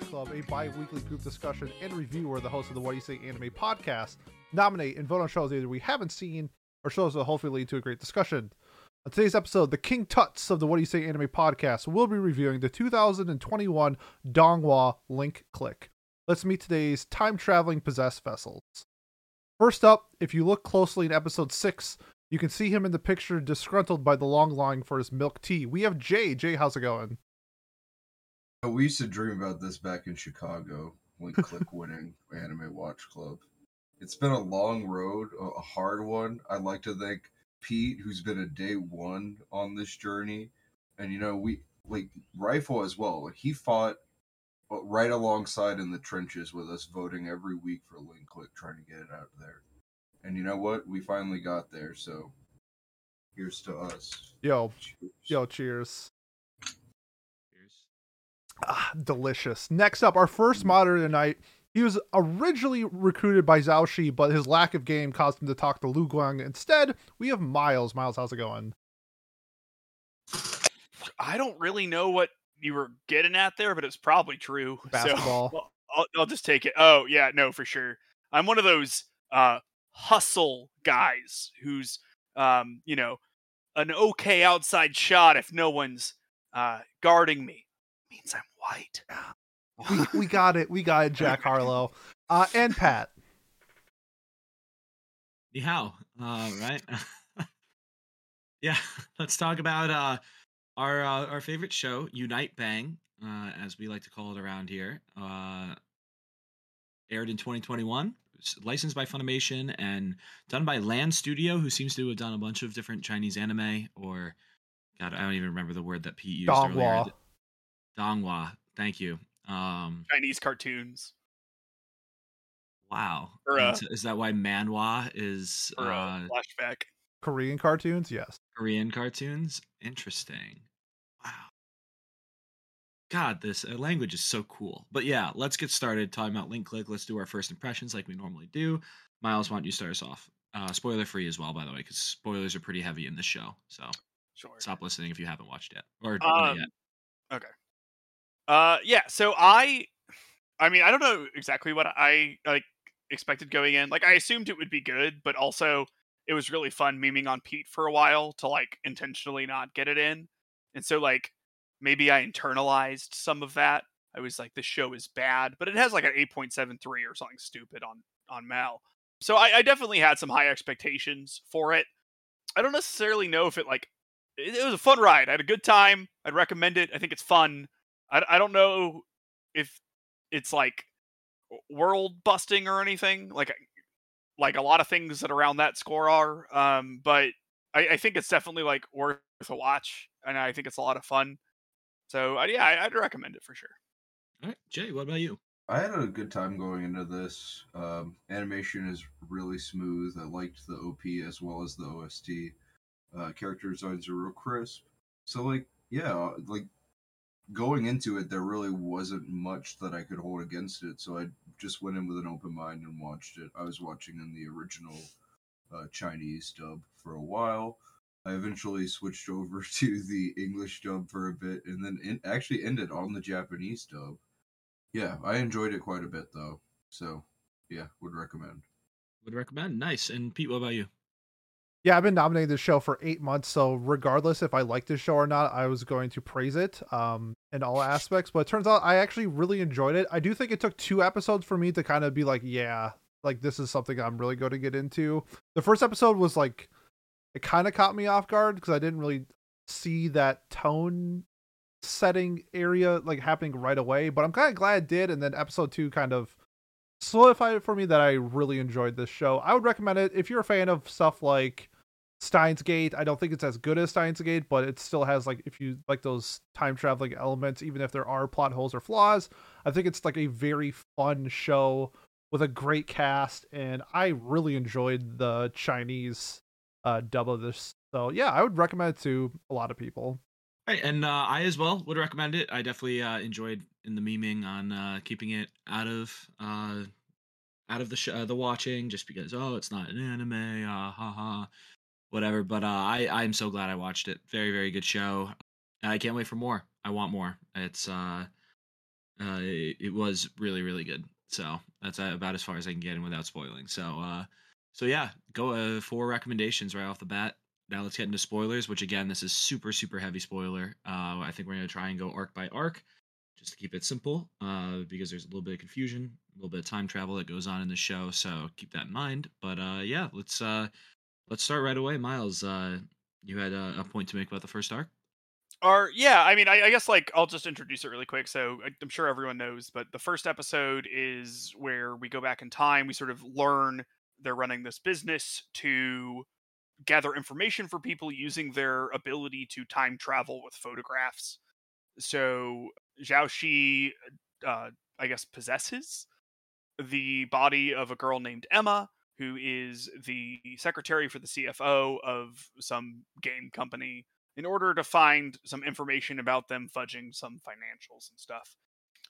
Club, a bi weekly group discussion and review where the hosts of the What Do You Say Anime podcast nominate and vote on shows either we haven't seen or shows that hopefully lead to a great discussion. On today's episode, the King Tuts of the What Do You Say Anime podcast will be reviewing the 2021 Donghua Link Click. Let's meet today's time traveling possessed vessels. First up, if you look closely in episode 6, you can see him in the picture disgruntled by the long line for his milk tea. We have Jay. Jay, how's it going? Oh, We used to dream about this back in Chicago when Click winning Anime Watch Club. It's been a long road, a a hard one. I'd like to thank Pete, who's been a day one on this journey, and you know we like Rifle as well. Like he fought uh, right alongside in the trenches with us, voting every week for Link Click, trying to get it out there. And you know what? We finally got there. So here's to us. Yo, Cheers. yo, cheers. Ah, delicious. Next up, our first modder tonight. He was originally recruited by Zhao Shi, but his lack of game caused him to talk to Lu Guang. Instead, we have Miles. Miles, how's it going? I don't really know what you were getting at there, but it's probably true. So, Basketball. well, I'll, I'll just take it. Oh yeah, no, for sure. I'm one of those uh, hustle guys who's, um, you know, an okay outside shot if no one's uh, guarding me means I'm white. We, we got it. We got it, Jack Harlow. Uh, and Pat. Ni hao, uh, right? yeah, let's talk about uh, our uh, our favorite show, Unite Bang, uh, as we like to call it around here. Uh, aired in 2021, licensed by Funimation, and done by LAN Studio, who seems to have done a bunch of different Chinese anime. Or, God, I don't even remember the word that Pete used earlier. Donghua. Th- Thank you. Um, Chinese cartoons wow. Or, uh, is that why manhwa is or uh, uh, flashback. Korean cartoons? Yes. Korean cartoons. Interesting. Wow. God, this uh, language is so cool. But yeah, let's get started talking about Link Click. Let's do our first impressions like we normally do. Miles, why don't you start us off? Uh, spoiler free as well, by the way, because spoilers are pretty heavy in this show. So Sure. stop listening if you haven't watched yet or not Um, yet. Uh, yeah. So I, I mean, I don't know exactly what I like expected going in. Like, I assumed it would be good, but also it was really fun memeing on Pete for a while to like intentionally not get it in, and so like maybe I internalized some of that. I was like, this show is bad, but it has like an eight point seven three or something stupid on on Mal. So I, I definitely had some high expectations for it. I don't necessarily know if it like it, it was a fun ride. I had a good time. I'd recommend it. I think it's fun. I, I don't know if it's like world busting or anything like like a lot of things that around that score are um but I, I think it's definitely like worth a watch and I think it's a lot of fun so uh, yeah I, I'd recommend it for sure All right, Jay, what about you? I had a good time going into this. Um, animation is really smooth. I liked the OP as well as the OST. Uh, character designs are real crisp. So, like, yeah, like going into it, there really wasn't much that I could hold against it. So I just went in with an open mind and watched it. I was watching in the original uh, Chinese dub for a while. I eventually switched over to the English dub for a bit, and then in, actually ended on the Japanese dub. Yeah, I enjoyed it quite a bit though. So, yeah, would recommend. Would recommend. Nice. And Pete, what about you? Yeah, I've been nominating this show for eight months, so regardless if I like this show or not, I was going to praise it um, in all aspects. But it turns out I actually really enjoyed it. I do think it took two episodes for me to kind of be like, yeah, like this is something I'm really going to get into. The first episode was like, it kind of caught me off guard because I didn't really see that tone setting area like happening right away. But I'm kind of glad it did. And then episode two kind of solidified it for me that I really enjoyed this show. I would recommend it if you're a fan of stuff like Steins Gate. I don't think it's as good as Steins Gate, but it still has like if you like those time traveling elements, even if there are plot holes or flaws, I think it's like a very fun show with a great cast, and I really enjoyed the Chinese uh, dub of this. So yeah, I would recommend it to a lot of people. Right, and uh, I as well would recommend it. I definitely uh, enjoyed in the memeing on uh, keeping it out of uh, out of the sh- uh, the watching, just because oh, it's not an anime, uh, ha ha, whatever. But uh, I I'm so glad I watched it. Very very good show. I can't wait for more. I want more. It's uh, uh, it, it was really really good. So that's about as far as I can get in without spoiling. So uh, so yeah, go uh, four recommendations right off the bat. Now let's get into spoilers, which again, this is super super heavy spoiler. Uh, I think we're gonna try and go arc by arc, just to keep it simple, uh, because there's a little bit of confusion, a little bit of time travel that goes on in the show. So keep that in mind. But uh, yeah, let's uh, let's start right away. Miles, uh, you had a, a point to make about the first arc. Or yeah, I mean, I, I guess like I'll just introduce it really quick. So I'm sure everyone knows, but the first episode is where we go back in time. We sort of learn they're running this business to gather information for people using their ability to time travel with photographs. So Zhao Shi, uh, I guess, possesses the body of a girl named Emma, who is the secretary for the CFO of some game company, in order to find some information about them fudging some financials and stuff.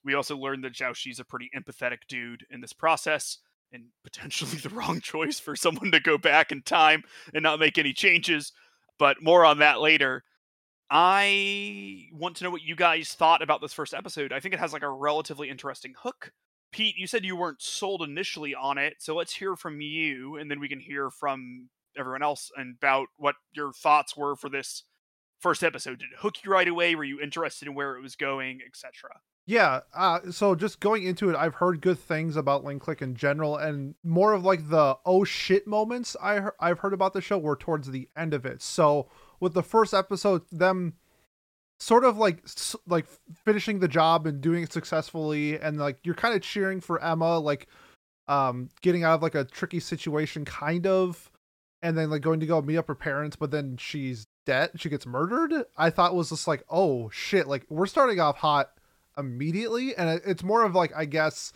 We also learned that Zhao Shi's a pretty empathetic dude in this process, and potentially the wrong choice for someone to go back in time and not make any changes. But more on that later. I want to know what you guys thought about this first episode. I think it has like a relatively interesting hook. Pete, you said you weren't sold initially on it, so let's hear from you, and then we can hear from everyone else about what your thoughts were for this first episode. Did it hook you right away? Were you interested in where it was going, etc.? Yeah, uh, so just going into it, I've heard good things about Link Click in general, and more of like the oh shit moments I he- I've heard about the show were towards the end of it. So with the first episode, them sort of like like finishing the job and doing it successfully, and like you're kind of cheering for Emma, like um getting out of like a tricky situation, kind of, and then like going to go meet up her parents, but then she's dead, she gets murdered. I thought was just like oh shit, like we're starting off hot immediately and it's more of like i guess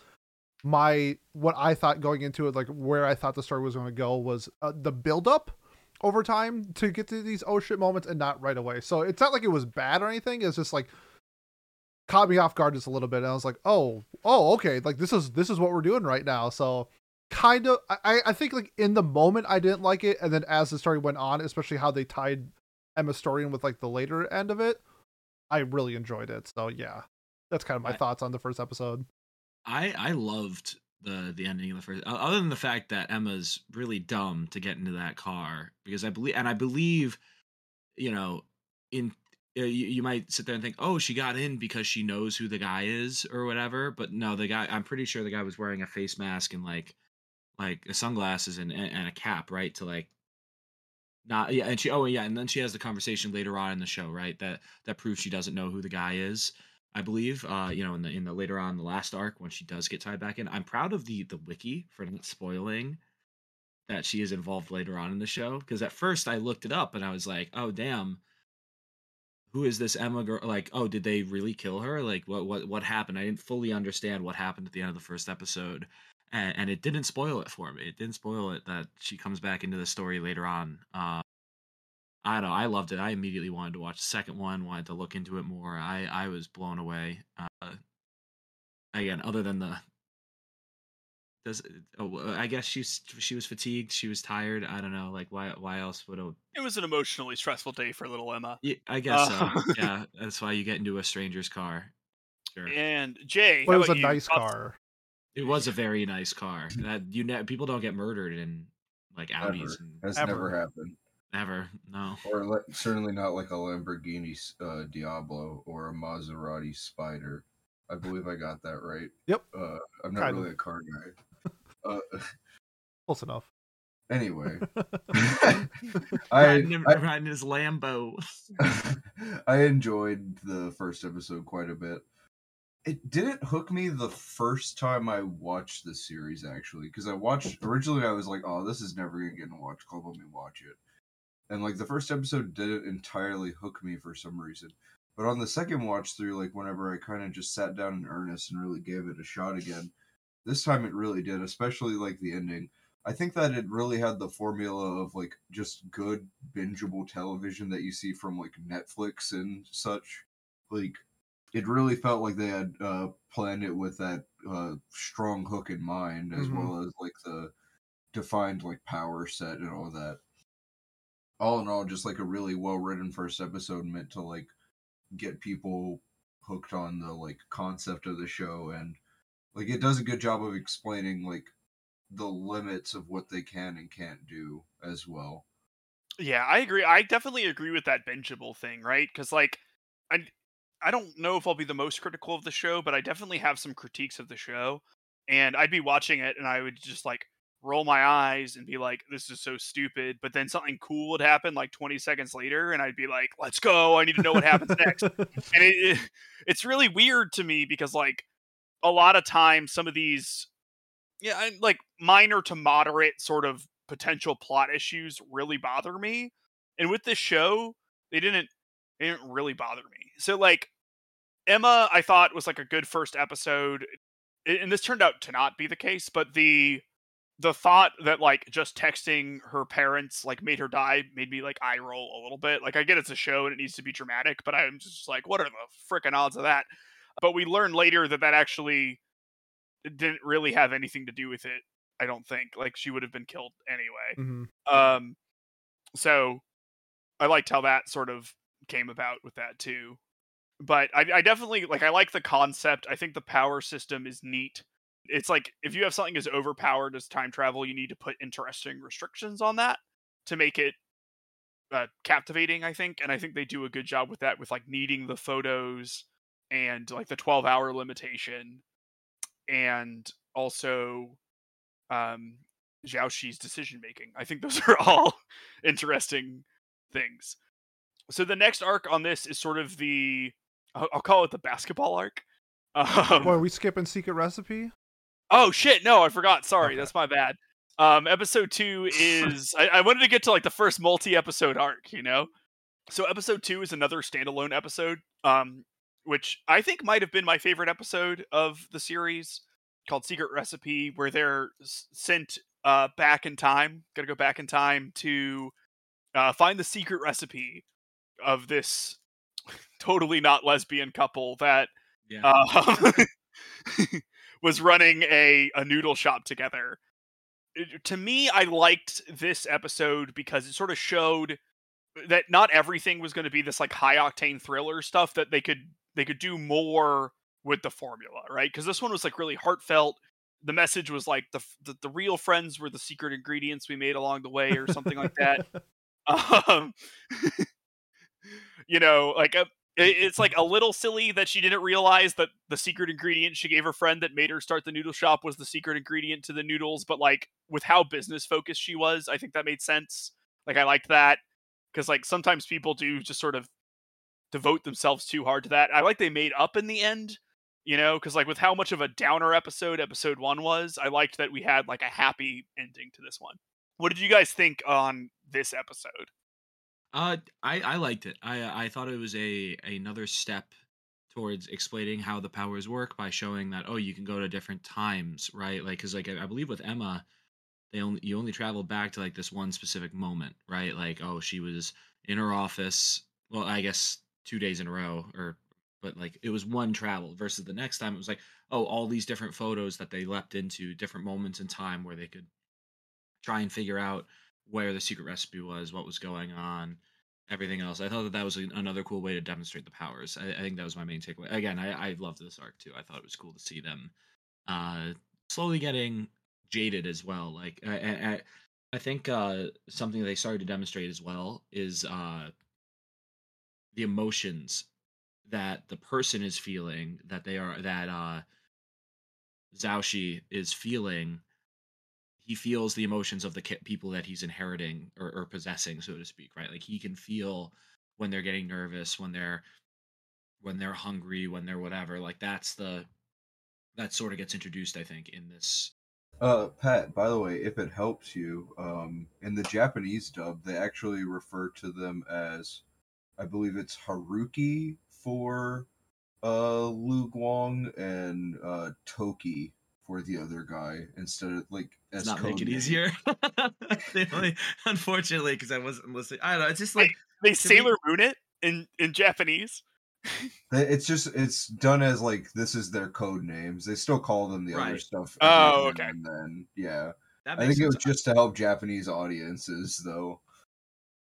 my what i thought going into it like where i thought the story was going to go was uh, the build up over time to get to these oh shit moments and not right away. So it's not like it was bad or anything it's just like caught me off guard just a little bit and i was like oh oh okay like this is this is what we're doing right now. So kind of i i think like in the moment i didn't like it and then as the story went on especially how they tied emma's story in with like the later end of it i really enjoyed it. So yeah that's kind of my I- thoughts on the first episode. I I loved the the ending of the first. Other than the fact that Emma's really dumb to get into that car because I believe and I believe, you know, in uh, you, you might sit there and think, oh, she got in because she knows who the guy is or whatever. But no, the guy. I'm pretty sure the guy was wearing a face mask and like like sunglasses and and, and a cap, right? To like not yeah and she oh yeah and then she has the conversation later on in the show right that that proves she doesn't know who the guy is i believe uh you know in the in the later on the last arc when she does get tied back in i'm proud of the the wiki for not spoiling that she is involved later on in the show because at first i looked it up and i was like oh damn who is this emma girl like oh did they really kill her like what what what happened i didn't fully understand what happened at the end of the first episode and, and it didn't spoil it for me. It didn't spoil it that she comes back into the story later on. Uh, I don't know. I loved it. I immediately wanted to watch the second one. Wanted to look into it more. I I was blown away. Uh, again, other than the does oh, I guess she's she was fatigued. She was tired. I don't know. Like why why else would a It was an emotionally stressful day for little Emma. yeah, I guess Uh, so. Yeah, that's why you get into a stranger's car. Sure. And Jay, But how it was a about you? nice Thoughts- car. It was a very nice car. That you ne- people don't get murdered in like Never. Audis and Has Ever. never happened. Ever. No. Or le- certainly not like a Lamborghini uh, Diablo or a Maserati Spider. I believe I got that right. Yep. Uh, I'm not Kind of. really a car guy. Uh, Close enough. anyway, I, riding, him- I riding his Lambo. I enjoyed the first episode quite a bit. It didn't hook me the first time I watched the series actually, because I watched originally I was like, "Oh, this is never gonna get in a watch club. Let me watch it." And like the first episode didn't entirely hook me for some reason, but on the second watch through, like whenever I kind of just sat down in earnest and really gave it a shot again, this time it really did, especially like the ending. I think that it really had the formula of like just good bingeable television that you see from like Netflix and such. Like it really felt like they had uh, planned it with that uh, strong hook in mind, as Mhm. well as like the defined like power set and all that. All in all, just like a really well written first episode meant to like get people hooked on the like concept of the show and like it does a good job of explaining like the limits of what they can and can't do as well. Yeah, I agree. I definitely agree with that bingeable thing, right? Because like, I I don't know if I'll be the most critical of the show, but I definitely have some critiques of the show, and I'd be watching it and I would just like roll my eyes and be like, "This is so stupid," but then something cool would happen like 20 seconds later, and I'd be like, "Let's go! I need to know what happens next." And it, it it's really weird to me because like a lot of times some of these yeah like minor to moderate sort of potential plot issues really bother me and with this show they didn't they didn't really bother me so like emma i thought was like a good first episode and this turned out to not be the case but the the thought that like just texting her parents like made her die made me like eye roll a little bit. Like i get it's a show and it needs to be dramatic but i'm just like what are the freaking odds of that? But we learn later that that actually didn't really have anything to do with it i don't think. Like she would have been killed anyway. Mhm. um so i liked how that sort of came about with that too. But I, I definitely like i like the concept. I think the power system is neat it's like if you have something as overpowered as time travel you need to put interesting restrictions on that to make it uh, captivating i think and i think they do a good job with that with like needing the photos and like the 12 hour limitation and also um Zhao Shi's decision making. I think those are all interesting things. So the next arc on this is sort of the I'll, I'll call it the basketball arc. Um, Boy, are we skipping Secret Recipe? Oh shit, no, I forgot. Sorry, that's my bad. Um, episode two is I, I wanted to get to like the first multi-episode arc, you know. So episode two is another standalone episode, um, which I think might have been my favorite episode of the series, called Secret Recipe, where they're sent uh, back in time. Got to go back in time to uh, find the secret recipe of this totally not lesbian couple that Yeah. um, was running a, a noodle shop together. It- to me, I liked this episode because it sort of showed that not everything was going to be this like high octane thriller stuff. That they could they could do more with the formula, right? Because this one was like really heartfelt. The message was like the, the the real friends were the secret ingredients we made along the way, or something like that. Um, you know, like a, it- it's like a little silly that she didn't realize that the secret ingredient she gave her friend that made her start the noodle shop was the secret ingredient to the noodles. But like with how business focused she was, I think that made sense. Like I liked that because like sometimes people do just sort of devote themselves too hard to that. I like they made up in the end, you know, because like with how much of a downer episode episode one was, I liked that we had like a happy ending to this one. What did you guys think on this episode? Uh, I I liked it. I I thought it was a another step towards explaining how the powers work by showing that oh you can go to different times, right? Like because like I I believe with Emma, they only you only travel back to like this one specific moment, right? Like oh she was in her office. Well, I guess two days in a row, or but like it was one travel versus the next time it was like oh all these different photos that they leapt into different moments in time where they could try and figure out where the secret recipe was, what was going on, everything else. I thought that that was another cool way to demonstrate the powers. I, I think that was my main takeaway. Again, I, I loved this arc too. I thought it was cool to see them uh, slowly getting jaded as well. Like I, I, I- think uh, something they started to demonstrate as well is uh, the emotions that the person is feeling that they are that uh, Zhao is feeling he feels the emotions of the people that he's inheriting or, or possessing so to speak right? Like he can feel when they're getting nervous when they're when they're hungry when they're whatever like that's the that sort of gets introduced i think in this Uh, Pat, by the way, if it helps you, um, in the Japanese dub, they actually refer to them as, I believe it's Hikaru for uh, Lu Guang and uh, Toki for the other guy instead of like does as not make it easier only- unfortunately because i wasn't listening i don't know it's just like They me- Sailor Moon it in in Japanese. It's just it's done as like this is their code names. They still call them the other stuff. Oh, every okay. And then yeah, I think it was sense. just to help Japanese audiences though.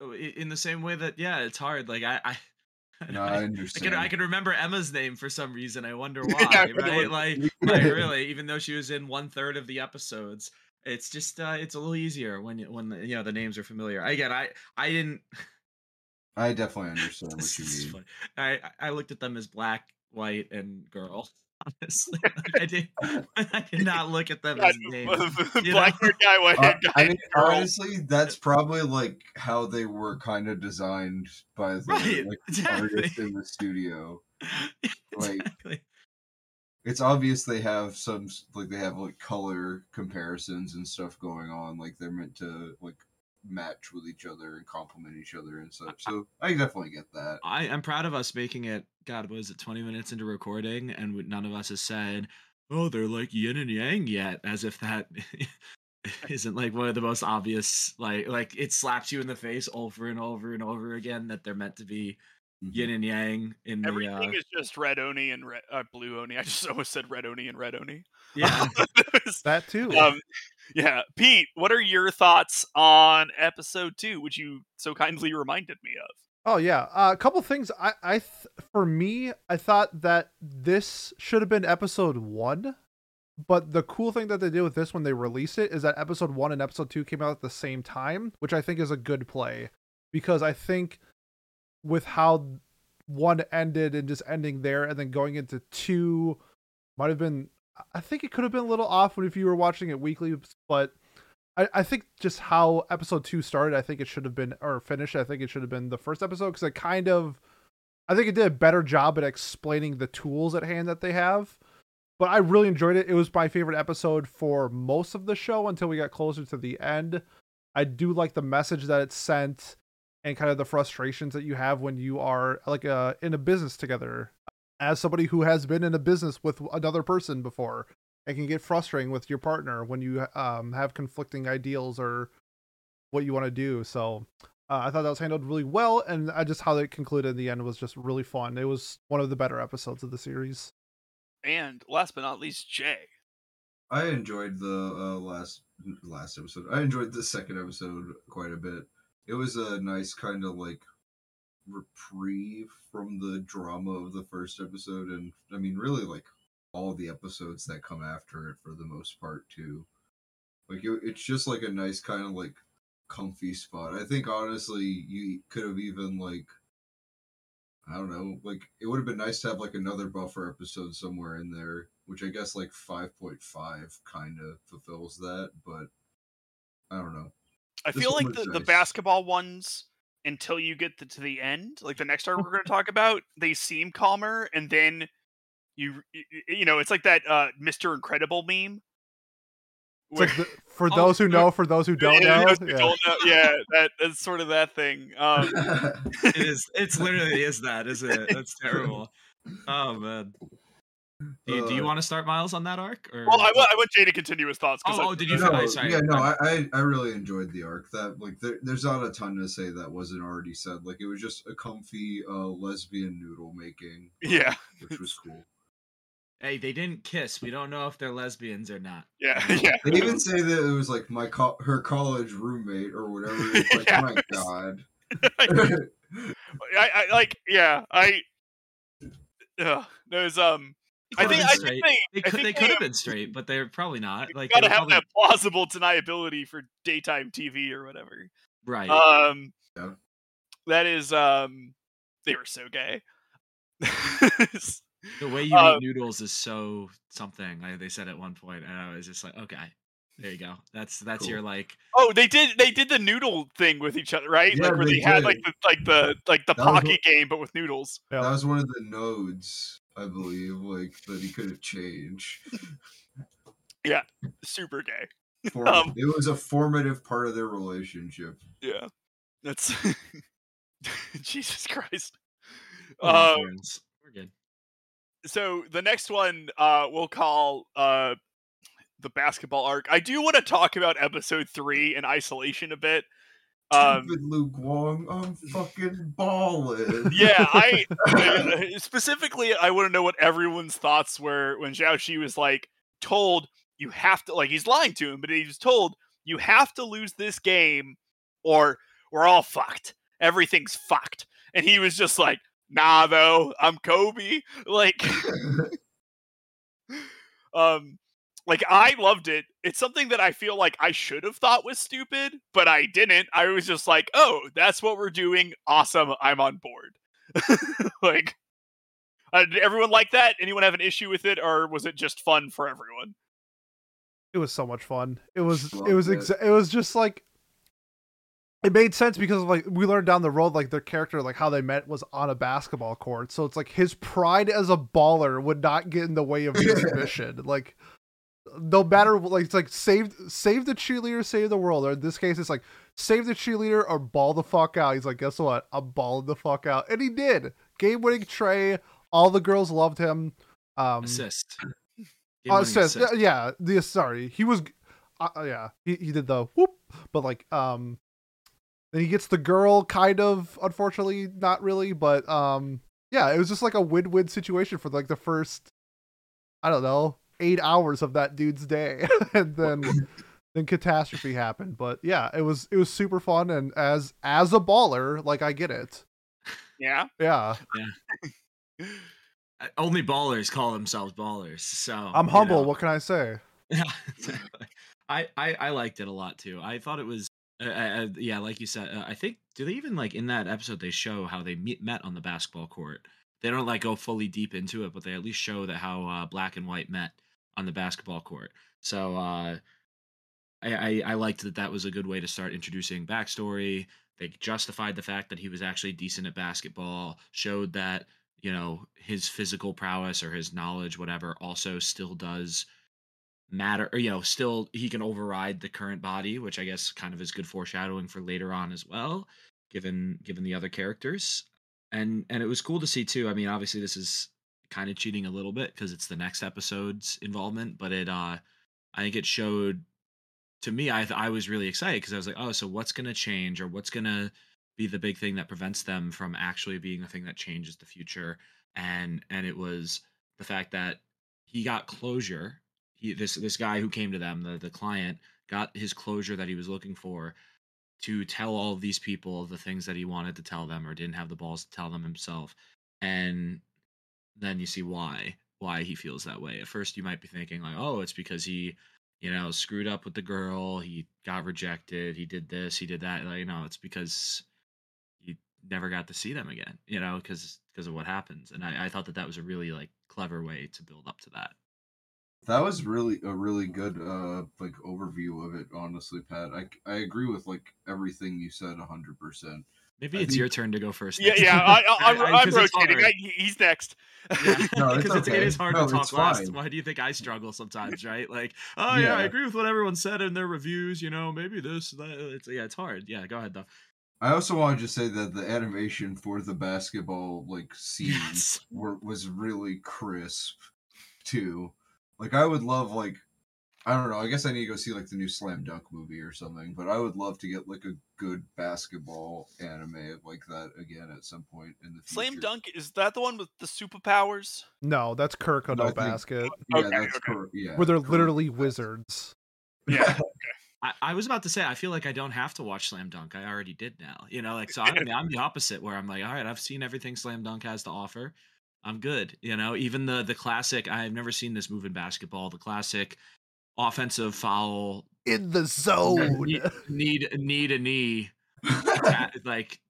Oh, in the same way that yeah it's hard like i i No, I I can. I can remember Emma's name for some reason. I wonder why. Yeah, right? Like, like really, even though she was in one third of the episodes, it's just uh, it's a little easier when you when the, you know the names are familiar. Again, I I didn't. I definitely understand what you mean. I I looked at them as black, white, and girl. Honestly, I did. I did not look at them God, as names. you Black know? haired guy, white Uh, haired guy. I mean, honestly, that's probably like how they were kind of designed by the Right, like, exactly. artist in the studio. Like, exactly. it's obvious they have some like they have like color comparisons and stuff going on. Like they're meant to like match with each other and complement each other and such. So I definitely get that. I am proud of us making it. God, was it twenty minutes into recording, and we- none of us has said, "Oh, they're like yin and yang" yet, as if that isn't like one of the most obvious. Like, like it slaps you in the face over and over and over again that they're meant to be Mhm. yin and yang in the. Uh, Everything is just red oni and red, uh, blue oni. I just almost said red oni and red oni. Yeah, That too. um, yeah, Pete, what are your thoughts on episode two, which you so kindly reminded me of? Oh yeah, uh, a couple things. I, I, th- for me, I thought that this should have been episode one, but the cool thing that they did with this when they released it is that episode one and episode two came out at the same time, which I think is a good play because I think with how one ended and just ending there and then going into two might have been. I think it could have been a little off if you were watching it weekly, but I, I think just how episode two started, I think it should have been or finished. I think it should have been the first episode because it kind of, I think it did a better job at explaining the tools at hand that they have. But I really enjoyed it. It was my favorite episode for most of the show until we got closer to the end. I do like the message that it sent and kind of the frustrations that you have when you are like uh, in a business together. As somebody who has been in a business with another person before, it can get frustrating with your partner when you um, have conflicting ideals or what you want to do. So uh, I thought that was handled really well, and I just how they concluded in the end was just really fun. It was one of the better episodes of the series. And last but not least, Jay. I enjoyed the uh, last last episode. I enjoyed the second episode quite a bit. It was a nice kind of like reprieve from the drama of the first episode, and I mean, really like all the episodes that come after it for the most part too. Like it, it's just like a nice kind of like comfy spot. I think honestly, you could have even like I don't know, like it would have been nice to have like another buffer episode somewhere in there, which I guess like 5.5 kind of fulfills that, but I don't know. I This feel like the, the basketball ones, until you get to, to the end, like the next arc we're going to talk about, they seem calmer, and then you y- y- you know it's like that uh, Mr. Incredible meme. Where- like the, for Oh, those who know, for those who don't Yeah, know, those who yeah. don't know- yeah, that, that's sort of that thing. Um, it is. It's literally is that, isn't it? That's terrible. Oh man. Do you, do you Uh, want to start Miles on that arc? Or well, I, I want Jay to continue his thoughts. Oh, I- oh, did you? no, fin- sorry, yeah, no, I'm- I, I I really enjoyed the arc. That like there, there's not a ton to say that wasn't already said. Like it was just a comfy uh, lesbian noodle making, Yeah, which was cool. Hey, they didn't kiss. We don't know if they're lesbians or not. yeah, yeah. They even say that it was like my co- her college roommate or whatever. It's like, Yeah. my god. I, I like, yeah, I. Uh, there's um. I think I think they, They could, they they, could have um, been straight, but they're probably not. you Like, gotta have probably, that plausible deniability for daytime TV or whatever. right. Um, Yeah. that is um, they were so gay. the way you uh, eat noodles is so something. Like they said at one point, and I was just like, okay, there you go. That's that's your like. oh, they did they did the noodle thing with each other, right? Yeah, like where they they, had did. like the like the like the That pocket what- game, but with noodles. Yeah. That was one of the nodes, I believe, like that he could have changed. Yeah, Super gay. For, Um, it was a formative part of their relationship. Yeah, that's Jesus Christ. we're Um. We're good. so the next one uh we'll call uh the basketball arc. I do want to talk about episode three in isolation a bit. Um Stupid Lu Guang, I'm fucking balling. yeah, I specifically I want to know what everyone's thoughts were when Zhao Shi was like told you have to like he's lying to him, but he was told you have to lose this game or we're all fucked. Everything's fucked. And he was just like, nah, though, I'm Kobe. Like, um, like I loved it. It's something that I feel like I should have thought was stupid, but I didn't. I was just like, oh, that's what we're doing. Awesome, I'm on board. like, uh, did everyone like that? Anyone have an issue with it, or was it just fun for everyone? It was so much fun. It was it was it. exa- it was just like it made sense because like we learned down the road like their character like how they met was on a basketball court. So it's like his pride as a baller would not get in the way of this mission. Like no matter like it's like save save the cheerleader, save the world. Or in this case it's like save the cheerleader or ball the fuck out. He's like, guess what? I'm balling the fuck out. And he did. Game winning tray. All the girls loved him. Um Assist. uh, says, assist. yeah, the sorry, he was, uh, uh, yeah, he, he did the whoop, but like, um, then he gets the girl, kind of, unfortunately, not really, but um, yeah, it was just like a win-win situation for like the first, I don't know, eight hours of that dude's day, and then then catastrophe happened. But yeah, it was it was super fun, and as as a baller, like I get it, Yeah. yeah, Uh, Only ballers call themselves ballers. So I'm you humble. know. What can I say? Yeah. I, I I liked it a lot too. I thought it was uh, uh, yeah, like you said. Uh, I think do they even like in that episode they show how they meet, met on the basketball court. They don't like go fully deep into it, but they at least show that how uh, black and white met on the basketball court. So uh, I, I I liked that that was a good way to start introducing backstory. They justified the fact that he was actually decent at basketball, showed that you know his physical prowess or his knowledge, whatever, also still does matter or you know still he can override the current body which i guess kind of is good foreshadowing for later on as well given given the other characters and and it was cool to see too i mean obviously this is kind of cheating a little bit because it's the next episode's involvement but it uh i think it showed to me i i was really excited because i was like oh so what's going to change or what's going to be the big thing that prevents them from actually being the thing that changes the future? And and it was the fact that he got closure he this this guy who came to them the the client got his closure that he was looking for to tell all of these people the things that he wanted to tell them or didn't have the balls to tell them himself. And then you see why why he feels that way at first you might be thinking like oh it's because he you know screwed up with the girl he got rejected he did this he did that like, you know it's because he never got to see them again you know because because of what happens and I, I thought that that was a really like clever way to build up to that That was really a really good uh like overview of it, honestly, Pat. I I agree with like everything you said hundred percent. Maybe I it's think- your turn to go first. Yeah, next yeah. time. I, I, I'm, I- I'm 'cause rotating. I, he's next. Yeah, No, it's because it's, okay. is hard No, to talk it's last. fine. Why do you think I struggle sometimes, right? Like, oh yeah. I agree with what everyone said in their reviews. You know, maybe this, that. It's yeah, it's hard. Yeah, go ahead though. I also wanted to say that the animation for the basketball like scene Yes. were, was really crisp too. Like I would love like I don't know. I guess I need to go see like the new Slam Dunk movie or something. But I would love to get like a good basketball anime like that again at some point in the future. Slam Dunk is that the one with the superpowers? No, that's Kirk on No, I no basket, Yeah, Okay, that's okay. correct. Yeah, where they're correct. literally wizards. Yeah. I, I was about to say I feel like I don't have to watch Slam Dunk. I already did now. You know, like so I'm, I'm the opposite where I'm like, all right, I've seen everything Slam Dunk has to offer. I'm good. You know, even the the classic. I've never seen this move in basketball. The classic offensive foul In the zone. need need, need a knee like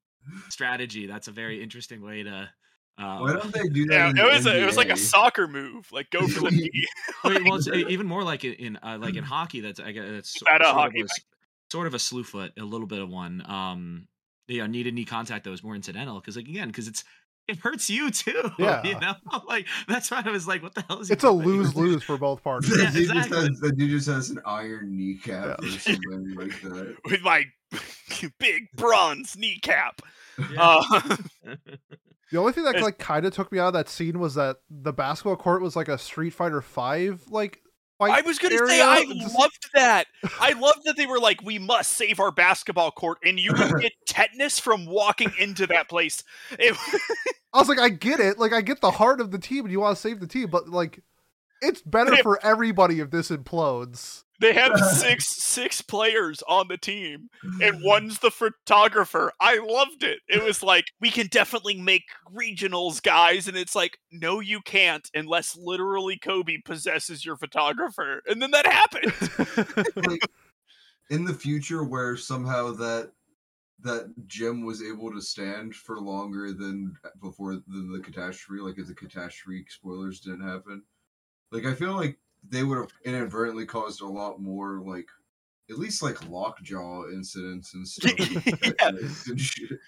strategy. That's a very interesting way to. Uh, Why don't they do that? Yeah, in it the was a, it was like a soccer move. Like go for the knee. Wait, well, it's even more like in- in uh, like in hockey. That's I guess it's so- That, sort, hockey of a, s- sort of a slew foot, a little bit of one. Um, you know, knee to knee contact that was more incidental because like again, because it's it hurts you too. Yeah. you know, like that's why I was like, what the hell is he It's a lose lose for both parties. Yeah, the, dude just exactly. has, the dude just has an iron kneecap Yeah. or something like that. with my big bronze kneecap. Yeah. Uh, The only thing that like kind of took me out of that scene was that the basketball court was like a Street Fighter Five like fight. I was gonna say I loved that. I loved that they were like, we must save our basketball court, and you would get tetanus from walking into that place. It, I was like, I get it. Like, I get the heart of the team, and you want to save the team, but like, it's better Yeah. for everybody if this implodes. They have six six players on the team, and one's the photographer. I loved it. It was like we can definitely make regionals, guys, and it's like no, you can't unless literally Kobe possesses your photographer, and then that happened. like in the future where somehow that that gem was able to stand for longer than before the, the catastrophe like if the catastrophe spoilers didn't happen like i feel like they would have inadvertently caused a lot more like at least like lockjaw incidents and stuff Yeah. and shit.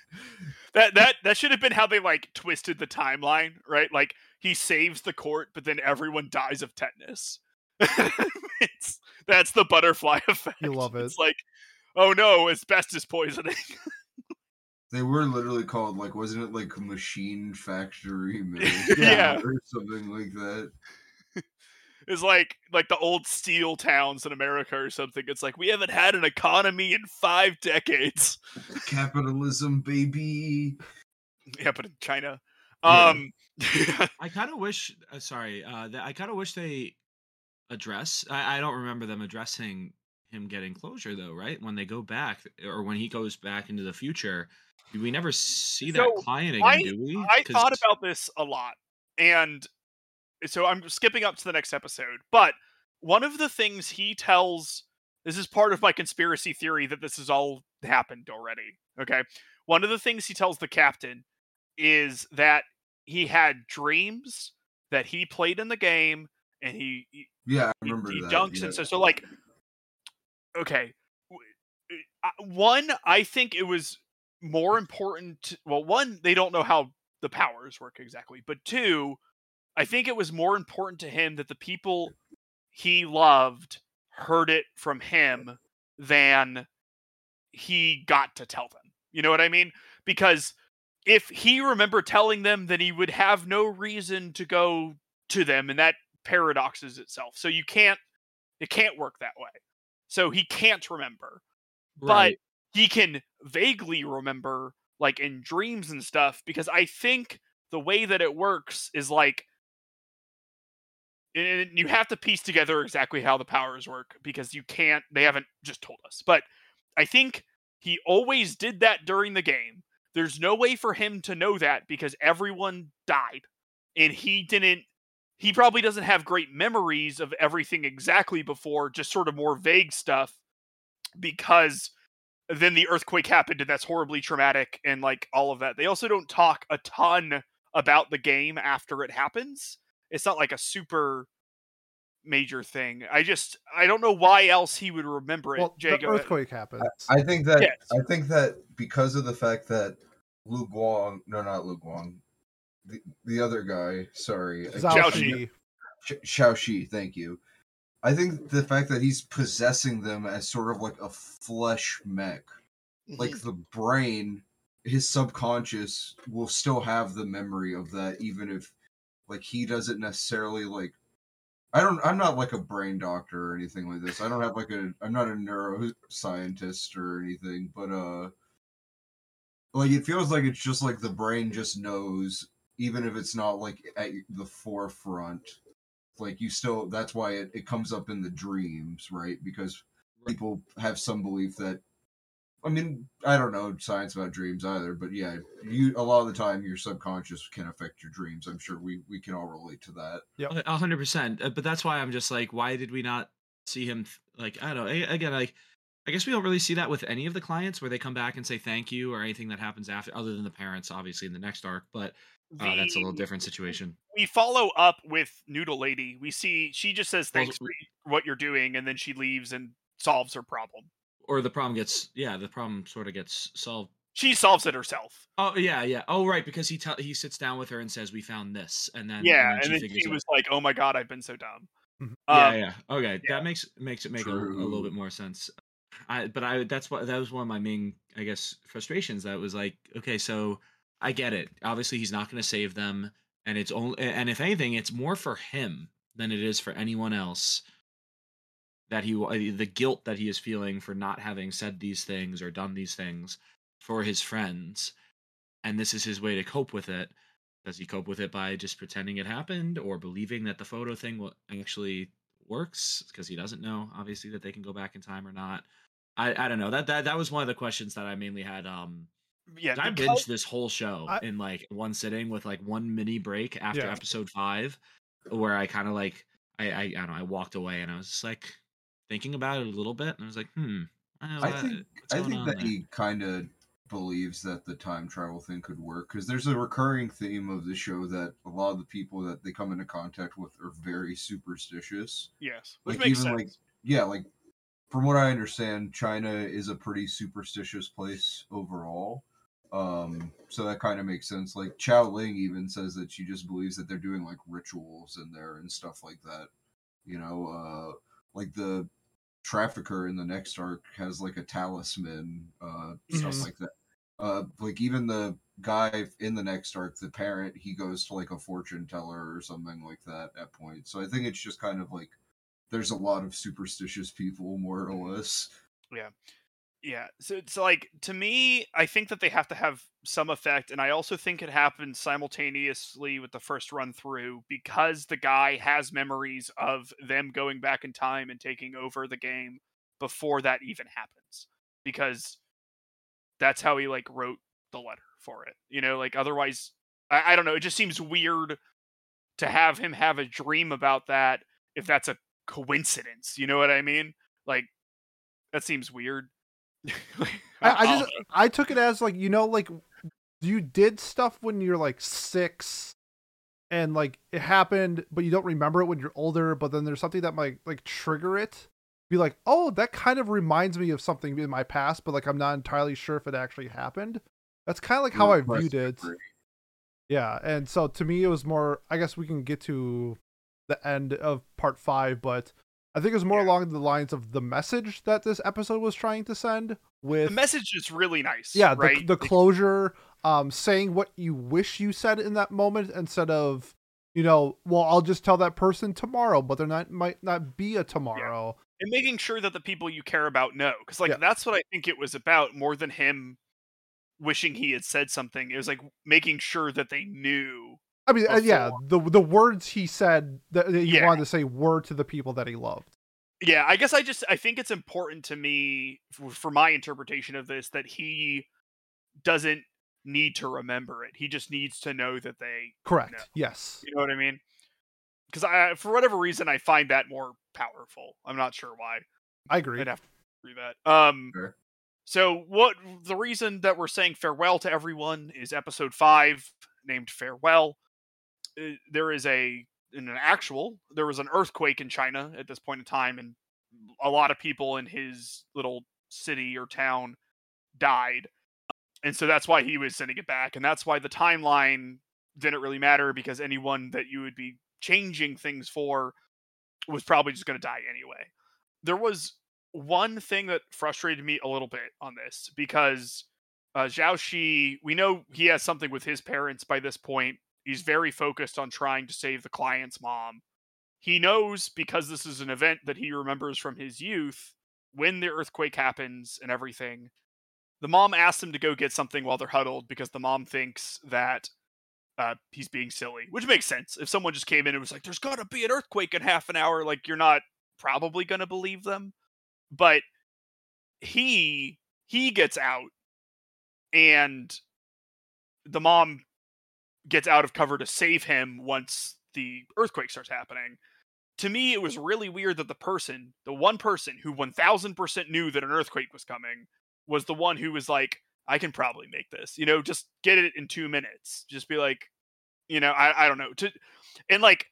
that that that should have been how they like twisted the timeline, right? Like he saves the court, but then everyone dies of tetanus. it's, that's the butterfly effect. You love it. It's like, oh no, asbestos poisoning. they were literally called like wasn't it like machine factory mill Yeah. or something like that it's like like the old steel towns in America or something. It's like we haven't had an economy in five decades. capitalism baby Yeah, but in China. Yeah. Um I kind of wish. Uh, sorry, uh, that I kind of wish they address. I, I don't remember them addressing him getting closure though, right? When they go back, or when he goes back into the future, we never see that So, client again, I- do we? I thought about this a lot, and so I'm skipping up to the next episode. But one of the things he tells this is part of my conspiracy theory that this has all happened already. Okay, one of the things he tells the captain is that he had dreams that he played in the game, and he he, yeah i he, remember he that dunks yeah. and so so like okay uh, one i think it was more important well one they don't know how the powers work exactly but two i think it was more important to him that the people he loved heard it from him than he got to tell them. You know what i mean? Because if he remembered telling them then he would have no reason to go to them and that paradoxes itself. So you can't it can't work that way. So he can't remember. Right. but he can vaguely remember like in dreams and stuff because i think the way that it works is like and you have to piece together exactly how the powers work because you can't they haven't just told us but i think he always did that during the game. There's no way for him to know that because everyone died and he didn't he probably doesn't have great memories of everything exactly before just sort of more vague stuff because then the earthquake happened and that's horribly traumatic and like all of that. They also don't talk a ton about the game after it happens it's not like a super major thing i just i don't know why else he would remember it well, Jay, the uh, earthquake happens. I think that Yes. I think that because of the fact that Lu Guang, no, not Lu Guang, the, the other guy, sorry, I Zhao Zhao Shi. Shi. Shi, thank you. I think the fact that he's possessing them as sort of like a flesh mech, like mm-hmm. the brain, his subconscious will still have the memory of that, even if like he doesn't necessarily like. I don't. I'm not like a brain doctor or anything like this. I don't have like a. I'm not a neuroscientist or anything, but uh, like it feels like it's just like the brain just knows, even if it's not like at the forefront like you still that's why it, it comes up in the dreams right because people have some belief that i mean i don't know science about dreams either but yeah you a lot of the time your subconscious can affect your dreams i'm sure we we can all relate to that Yeah, a hundred percent. Uh, But that's why I'm just like, why did we not see him? th- Like, I don't know. Again, like, I guess we don't really see that with any of the clients where they come back and say thank you or anything that happens after, other than the parents, obviously in the next arc. But uh, that's a little different situation. we follow up with Noodle Lady. We see she just says Well, thanks for what you're doing, and then she leaves and solves her problem. Or the problem gets, yeah, the problem sort of gets solved. She solves it herself. Oh yeah, yeah. Oh right, because he tell he sits down with her and says, "We found this," and then yeah, and and then then she she figures out- was like, "Oh my god, I've been so dumb." Mhm. yeah, Um, yeah. Okay, yeah. that makes makes it make a, a little bit more sense. I but I that's what that was one of my main I guess frustrations. That was like, okay, so I get it. Obviously, he's not going to save them, and it's only and if anything, it's more for him than it is for anyone else. That he uh, the guilt that he is feeling for not having said these things or done these things for his friends, and this is his way to cope with it. Does he cope with it by just pretending it happened or believing that the photo thing wa- actually works because he doesn't know obviously that they can go back in time or not. I I don't know that that that was one of the questions that I mainly had. Um, Yeah, I binged this whole show I- in like one sitting with like one mini break after Yeah. episode five, where I kind of like I, I I don't know I walked away and I was just like thinking about it a little bit and I was like hmm I think I think that there? he kind of believes that the time travel thing could work because there's a recurring theme of the show that a lot of the people that they come into contact with are very superstitious. yes, which like makes even sense. like yeah, like from what I understand, China is a pretty superstitious place overall. Um, so that kind of makes sense. Like Qiao Ling even says that she just believes that they're doing like rituals in there and stuff like that. You know, uh, like the trafficker in the next arc has like a talisman, uh, stuff Mhm. like that. Uh, like even the guy in the next arc, the parent, he goes to like a fortune teller or something like that at point. So I think it's just kind of like there's a lot of superstitious people, more or less. Yeah. So it's like to me, I think that they have to have some effect, and I also think it happens simultaneously with the first run through because the guy has memories of them going back in time and taking over the game before that even happens. Because that's how he like wrote the letter for it. You know, like otherwise I, I don't know, it just seems weird to have him have a dream about that if that's a coincidence. You know what I mean? Like that seems weird. I, I just I took it as like you know like you did stuff when you're like six and like it happened but you don't remember it when you're older but then there's something that might like trigger it. Be like oh that kind of reminds me of something in my past but like i'm not entirely sure if it actually happened. That's kind of like how i viewed it. Yeah and so to me it was more i guess we can get to the end of part five but i think it was more Yeah. along the lines of the message that this episode was trying to send with the message is really nice. yeah the, right. the Like, closure um saying what you wish you said in that moment instead of you know well i'll just tell that person tomorrow but there not might not be a tomorrow and making sure that the people you care about know, because like Yeah. that's what I think it was about more than him wishing he had said something. It was like making sure that they knew. I mean uh, yeah the the words he said that, that he Yeah. wanted to say were to the people that he loved Yeah, I guess I just I think it's important to me for, for my interpretation of this that he doesn't need to remember it. He just needs to know that they correct No. yes You know what I mean? Because I, for whatever reason, I find that more powerful. I'm not sure why. i agree I'd have to agree that. Um, Fair. so what? The reason that we're saying farewell to everyone is episode five, named farewell. Uh, There is a in an actual there was an earthquake in China at this point in time, and a lot of people in his little city or town died, and so that's why he was sending it back, and that's why the timeline didn't really matter because anyone that you would be changing things for was probably just going to die anyway. There was one thing that frustrated me a little bit on this because uh, Xiaoshi, we know he has something with his parents by this point. He's very focused on trying to save the client's mom. He knows because this is an event that he remembers from his youth when the earthquake happens and everything. The mom asks him to go get something while they're huddled because the mom thinks that uh, he's being silly, which makes sense. If someone just came in and was like, "There's gonna be an earthquake in half an hour," like you're not probably gonna believe them. But he he gets out, and the mom gets out of cover to save him once the earthquake starts happening. To me, it was really weird that the person, the one person who 1000% knew that an earthquake was coming, was the one who was like, I can probably make this. You know, just get it in two minutes. Just be like, you know, I, I don't know. To and like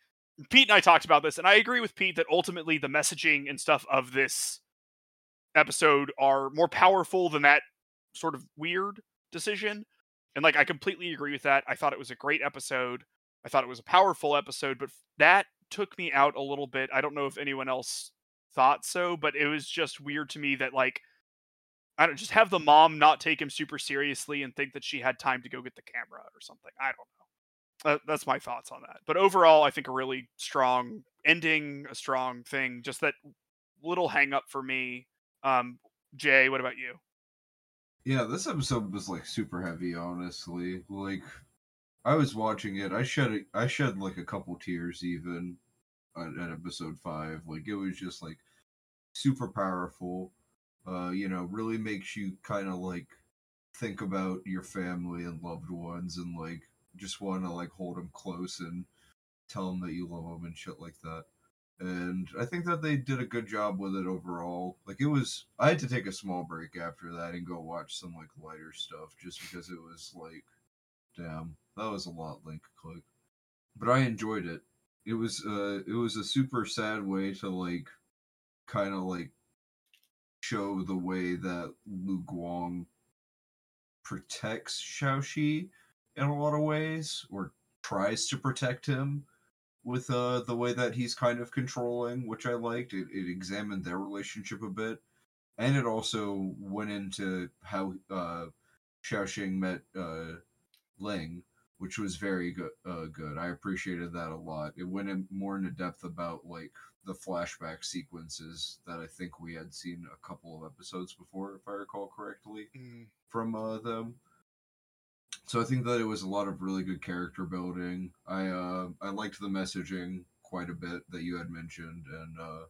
Pete and I talked about this, and I agree with Pete that ultimately the messaging and stuff of this episode are more powerful than that sort of weird decision. And like I completely agree with that. I thought it was a great episode. I thought it was a powerful episode, but that took me out a little bit. I don't know if anyone else thought so, but it was just weird to me that like I don't just have the mom not take him super seriously and think that she had time to go get the camera or something. I don't know. Uh, that's my thoughts on that. But overall, I think a really strong ending, a strong thing. Just that little hang up for me. Um, Jay, what about you? Yeah, this episode was like super heavy, honestly. Like I was watching it, I shed I shed like a couple tears even. at, at episode five. Like it was just like super powerful. Uh, you know, really makes you kind of like think about your family and loved ones, and like just want to like hold them close and tell them that you love them and shit like that. And I think that they did a good job with it overall. Like it was, I had to take a small break after that and go watch some like lighter stuff just because it was like, damn, that was a lot. Link click, but I enjoyed it. It was, uh, it was a super sad way to like, kind of like show the way that Lu Guang protects Xiaoshi in a lot of ways, or tries to protect him with uh, the way that he's kind of controlling, which I liked. It, it examined their relationship a bit, and it also went into how uh, Xiaoshi met uh, Ling, which was very good. Uh, good. I appreciated that a lot. It went in more into depth about like the flashback sequences that I think we had seen a couple of episodes before, if I recall correctly, Mm. from uh, them. So I think that it was a lot of really good character building. I uh, I liked the messaging quite a bit that you had mentioned, and uh,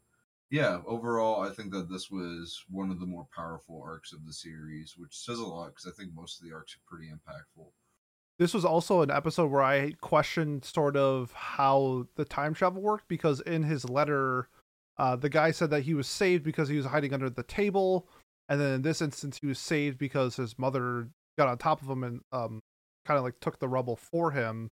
yeah, overall, I think that this was one of the more powerful arcs of the series, which says a lot because I think most of the arcs are pretty impactful. This was also an episode where I questioned sort of how the time travel worked because in his letter, uh, the guy said that he was saved because he was hiding under the table, and then in this instance, he was saved because his mother got on top of him and um, kind of like took the rubble for him.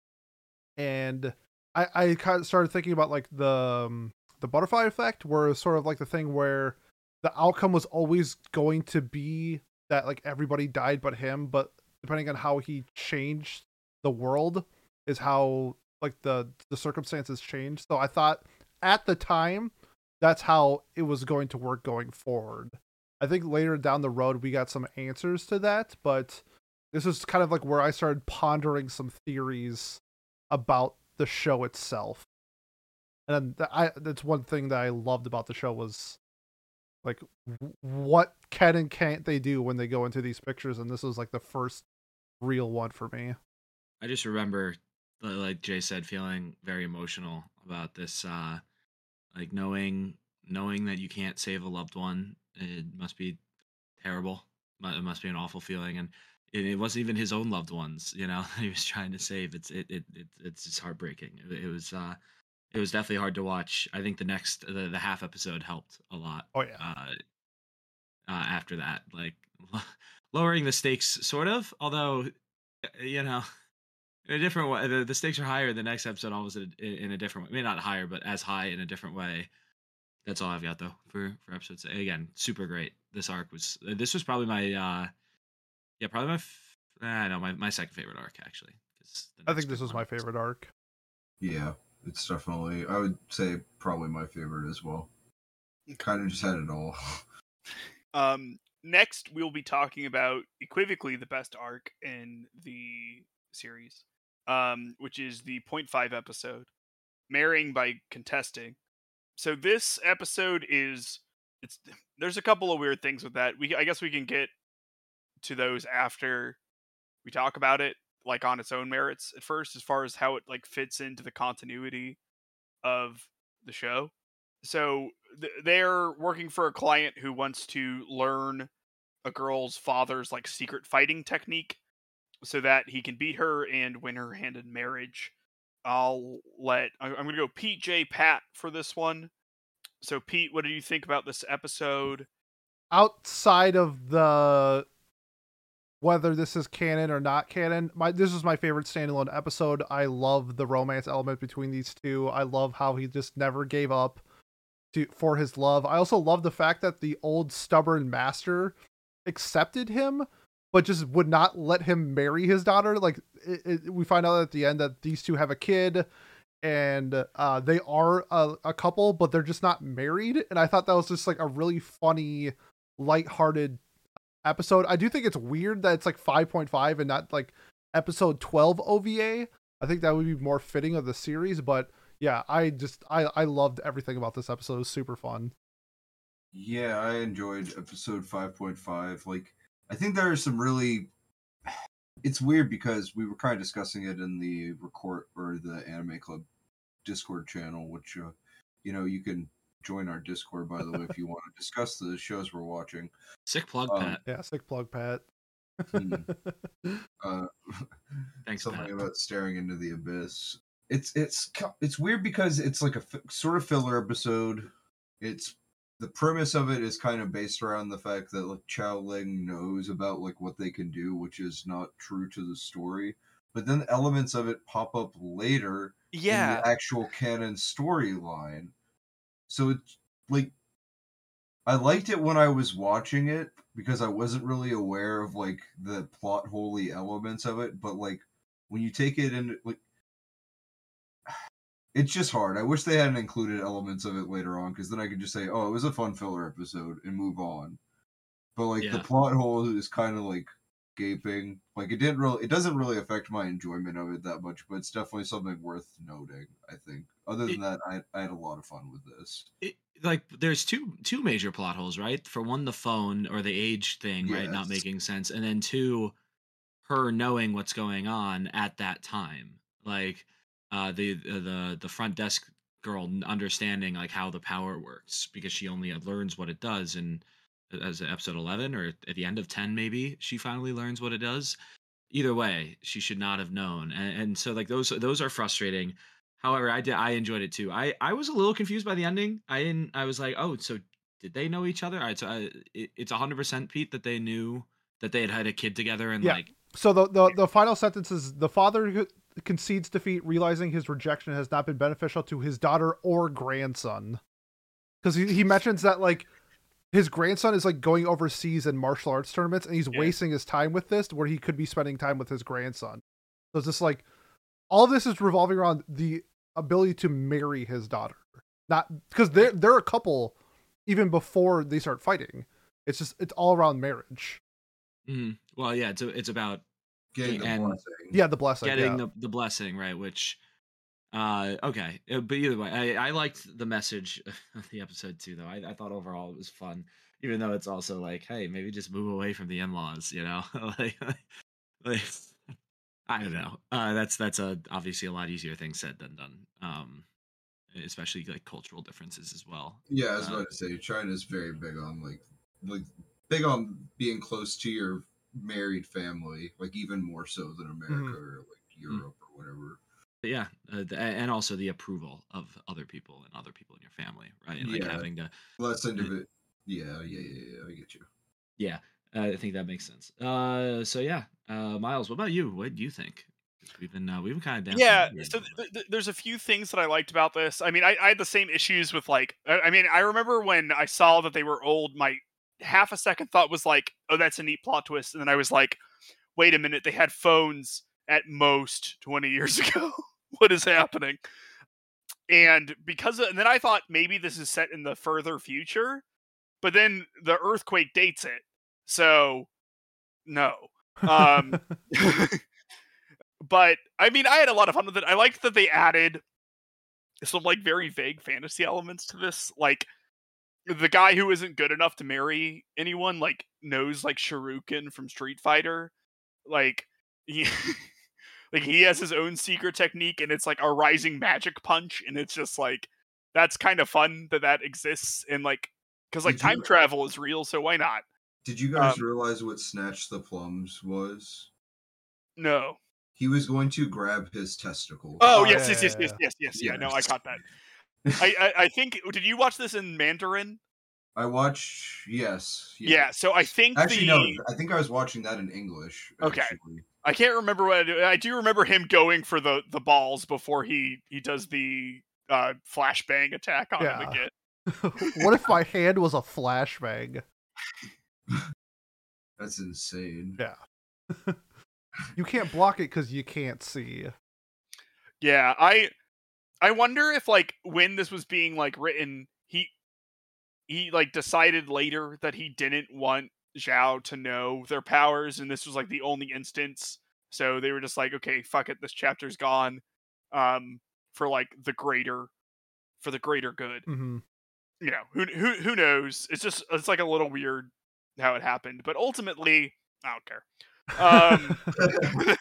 And I, I kind of started thinking about like the um, the butterfly effect, where it's sort of like the thing where the outcome was always going to be that like everybody died but him, but depending on how he changed the world is how like the the circumstances changed. So I thought at the time that's how it was going to work going forward. I think later down the road we got some answers to that, but this is kind of like where I started pondering some theories about the show itself. And th- I that's one thing that I loved about the show was like what can and can't they do when they go into these pictures and this was like the first real one for me. I just remember, like Jay said, feeling very emotional about this. Uh, like knowing knowing that you can't save a loved one, it must be terrible. It must be an awful feeling, and it, it wasn't even his own loved ones. You know, he was trying to save. It's it, it, it it's just heartbreaking. It, it was uh, it was definitely hard to watch. I think the next the, the half episode helped a lot. Oh yeah. Uh, uh, after that, like lowering the stakes, sort of. Although, you know, in a different way, the, the stakes are higher. The next episode almost in, in a different way. Maybe not higher, but as high in a different way. That's all I've got though for for episodes. Again, super great. This arc was. This was probably my. uh Yeah, probably my. F- I know my my second favorite arc actually. I think this big was my favorite arc. Yeah, it's definitely. I would say probably my favorite as well. Kind of just had it all. Um, next, we'll be talking about equivocally the best arc in the series, um, which is the 0.5 episode, marrying by contesting. So this episode is it's there's a couple of weird things with that. We I guess we can get to those after we talk about it, like on its own merits at first, as far as how it like fits into the continuity of the show. So th- they're working for a client who wants to learn a girl's father's like secret fighting technique so that he can beat her and win her hand in marriage. I'll let I'm going to go Pete J Pat for this one. So Pete, what do you think about this episode? Outside of the whether this is canon or not canon, my this is my favorite standalone episode. I love the romance element between these two. I love how he just never gave up to for his love. I also love the fact that the old stubborn master accepted him but just would not let him marry his daughter like it, it, we find out at the end that these two have a kid and uh, they are a, a couple but they're just not married and i thought that was just like a really funny light-hearted episode i do think it's weird that it's like 5.5 and not like episode 12 ova i think that would be more fitting of the series but yeah i just i i loved everything about this episode it was super fun Yeah, I enjoyed episode 5.5. Like, I think there are some really. It's weird because we were kind of discussing it in the record or the Anime Club Discord channel, which uh, you know, you can join our Discord by the way if you want to discuss the shows we're watching. Sick plug, Um, Pat. Yeah, sick plug, Pat. Hmm. Uh, Thanks, something Pat. about staring into the abyss. It's it's it's weird because it's like a sort of filler episode. It's the premise of it is kind of based around the fact that like Qiao Ling knows about like what they can do, which is not true to the story. But then elements of it pop up later in Yeah. the actual canon storyline. So it's like I liked it when I was watching it because I wasn't really aware of like the plot holy elements of it, but like when you take it in like it's just hard. I wish they hadn't included elements of it later on because then I could just say, "Oh, it was a fun filler episode" and move on. But like the plot hole is kind of like gaping. Like it didn't really, it doesn't really affect my enjoyment of it that much, but it's definitely something worth noting. I think. Other than It- that, I, I had a lot of fun with this. it, like there's two two major plot holes, right? For one, the phone or the age thing, right, not making sense, and then two, her knowing what's going on at that time, like uh, the the the front desk girl understanding like how the power works because she only learns what it does in as episode 11 or at the end of 10 maybe she finally learns what it does either way she should not have known and, and so like those those are frustrating However, I did I enjoyed it too. I I was a little confused by the ending. I didn't. I was like, oh, so did they know each other? All right, so uh, I, it, it's hundred percent Pete that they knew that they had had a kid together and Yeah. like So the, the the final sentence is the father who concedes defeat, realizing his rejection has not been beneficial to his daughter or grandson. Because he, he mentions that like his grandson is like going overseas in martial arts tournaments and he's Yeah. wasting his time with this where he could be spending time with his grandson. So it's just like all this is revolving around the ability to marry his daughter. Not because they're they're a couple even before they start fighting. It's just it's all around marriage. mhm. well, yeah, it's a, it's about Getting the And- blessing. Yeah, the blessing. getting yeah. the the blessing right, which. Uh, okay, uh, but either way, I, I liked the message of the episode too. Though I, I thought overall it was fun, even though it's also like, hey, maybe just move away from the in-laws, you know, like, like I don't know. Uh, that's that's a obviously a lot easier thing said than done. Um, especially like cultural differences as well. Yeah, I was Uh, about to say China's very big on like like big on being close to your married family, like even more so than America or like Europe or whatever. But yeah, uh, the, and also the approval of other people and other people in your family, right? And, like Yeah. having to Less individual. Yeah, yeah, yeah, yeah. I get you. Yeah, uh, I think that makes sense. Uh, so yeah, uh, Miles, what about you? What do you think? We've been uh, we've been kind of dancing. yeah here so th- th- there's a few things that i liked about this i mean I, I had the same issues with like I, I mean i remember when i saw that they were old my half a second thought was like oh that's a neat plot twist and then i was like wait a minute they had phones at most 20 years ago what is happening and because of, and then i thought maybe this is set in the further future but then the earthquake dates it so no um but I mean, I had a lot of fun with it. I liked that they added some like very vague fantasy elements to this. Like the guy who isn't good enough to marry anyone like knows like Shoryuken from Street Fighter. Like he like he has his own secret technique and it's like a rising magic punch and it's just like that's kind of fun that that exists and like cuz like Did you- time travel is real so why not? Did you guys Um, realize what Snatch the Plums was? No. He was going to grab his testicle. Oh, Oh, yes, yeah, yes, yes, yeah, yes, yes, yes, Yeah, no, I Yes. caught that. I, I I think did you watch this in Mandarin? I watched. Yes. Yeah. so I think Actually, the no. I think I was watching that in English. Okay. actually. I can't remember what I, do. I do remember him going for the the balls before he he does the uh flashbang attack on him Yeah. again. what if my hand was a flashbang? That's insane. Yeah. you can't block it because you can't see. Yeah, I I wonder if like when this was being like written, he he like decided later that he didn't want Qiao to know their powers, and this was like the only instance. So they were just like, okay, fuck it, this chapter's gone, um, for like the greater, for the greater good. Mm-hmm. You know, who who who knows? It's just it's like a little weird how it happened, but ultimately, I don't care. Um,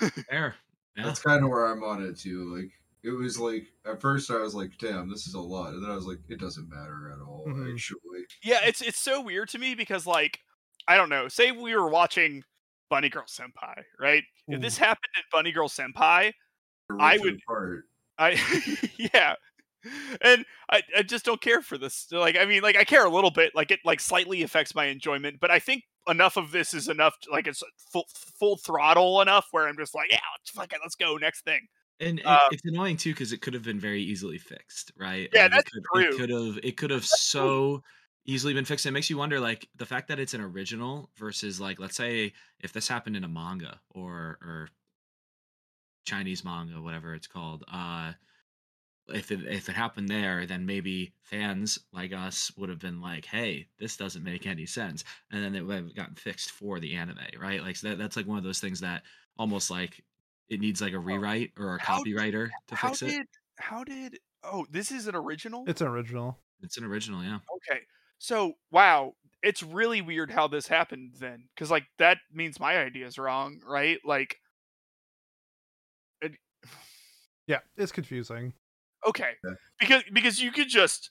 Fair. Yeah. That's kind of where I'm on it too. Like, it was like at first I was like, "Damn, this is a lot," and then I was like, "It doesn't matter at all." Mhm. Actually, Yeah, it's it's so weird to me because like I don't know. Say we were watching Bunny Girl Senpai, right? If this happened in Bunny Girl Senpai, I would- apart. I yeah. And I, I just don't care for this. Like I mean, like I care a little bit. Like it like slightly affects my enjoyment, but I think enough of this is enough. To, like it's full full throttle enough where I'm just like, yeah, let's, fuck it, let's go next thing. And it- Uh, it's annoying too because it could have been very easily fixed, right? Yeah, Like, that's it true. could, It could have. It could have so easily been fixed. It makes you wonder, like the fact that it's an original versus, like, let's say if this happened in a manga or or Chinese manga, whatever it's called. Uh, if it if it happened there, then maybe fans like us would have been like, "Hey, this doesn't make any sense," and then it would have gotten fixed for the anime, right? Like so that, that's like one of those things that almost like it needs like a rewrite or a How did- copywriter to How fix did it. how did oh this is an original? It's an original. It's an original, yeah. Okay. So, wow, it's really weird how this happened then cuz like that means my idea is wrong, right? Like Yeah, it's confusing. okay. Yeah. Because because you could just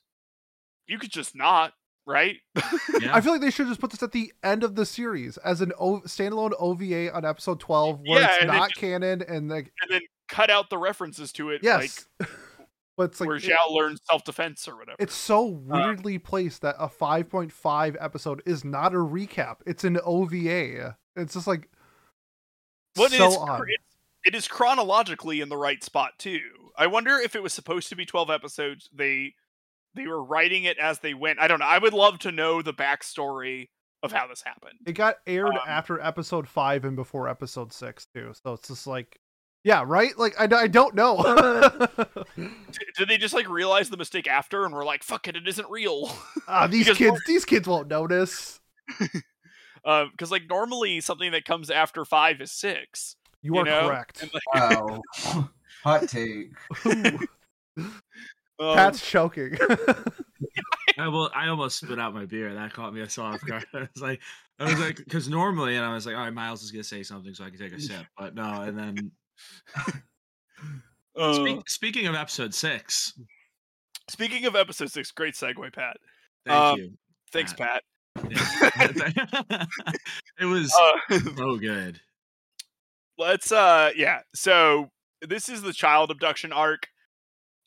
you could just not, right? Yeah. I feel like they should just put this at the end of the series as an o- standalone OVA on episode 12 where Yeah, it's and then not just- canon and like and then cut out the references to it like yes. but it's like where it- learns self-defense or whatever. it's so weirdly placed that a 5.5 episode is not a recap. It's an OVA. It's just like Well, so it's, odd. cr- it's it is chronologically in the right spot too. I wonder if it was supposed to be twelve episodes. They they were writing it as they went. I don't know. I would love to know the backstory of how this happened. It got aired Um, after episode five and before episode six too. So it's just like, yeah, right. Like I, I don't know. D- Did they just like realize the mistake after and were like, "Fuck it, it isn't real"? ah, these Because kids, these kids won't notice. Because like normally something that comes after five is six. You, You are know? correct. And, like, Wow, hot take. Ooh, um, Pat's choking. I will. I almost spit out my beer. That caught me a soft guard. I was like, I was like, because normally, and I was like, all right, Miles is gonna say something, so I can take a sip. But no, and then uh, speak, speaking of episode six, speaking of episode six, great segue, Pat. thank Um, you. Thanks, Pat. Yeah. it was Uh, so good. let's uh yeah so this is the child abduction arc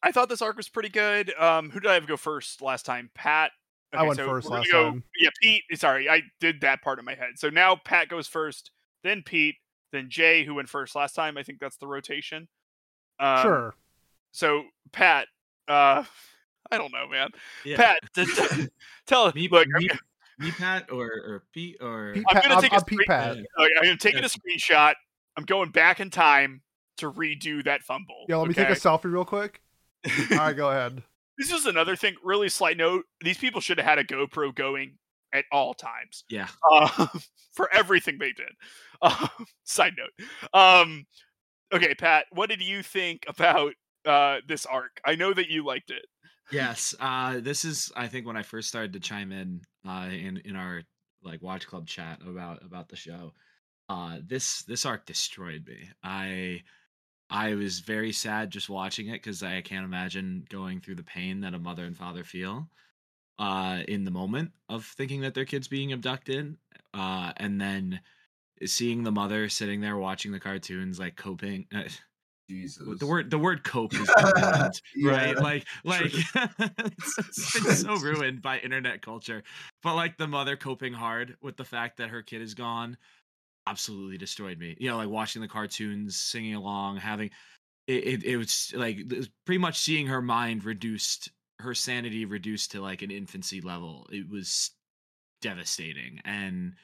i thought this arc was pretty good um who did i have go first last time pat I went so first last go- time. yeah pete sorry i did that part in my head so now pat goes first then pete then jay who went first last time i think that's the rotation um, sure. so pat uh i don't know man Yeah. pat t- t- tell Me, look me, I'm, me, Pat, or or Pete, or Pete I'm gonna I'm, take a I'm Pete screen- Pat. Yeah. okay, I'm taking Yeah. a screenshot i'm going back in time to redo that fumble Yeah, let me take a selfie real quick. All right, go ahead. This is another thing. Really slight note: these people should have had a GoPro going at all times yeah, uh, for everything they did. Uh, side note. Um, okay, Pat, what did you think about uh, this arc? I know that you liked it. yes. Uh, this is, I think, when I first started to chime in, uh, in in our like watch club chat about about the show. Uh, this this arc destroyed me. I I was very sad just watching it because I can't imagine going through the pain that a mother and father feel uh, in the moment of thinking that their kid's being abducted, uh, and then seeing the mother sitting there watching the cartoons, like coping. Uh, Jesus. the word the word cope is ruined, right? Yeah, Like like true. it's, it's so ruined by internet culture. But like the mother coping hard with the fact that her kid is gone absolutely destroyed me. You know, like watching the cartoons, singing along, having it it, it was like it was pretty much seeing her mind reduced, her sanity reduced to like an infancy level. It was devastating and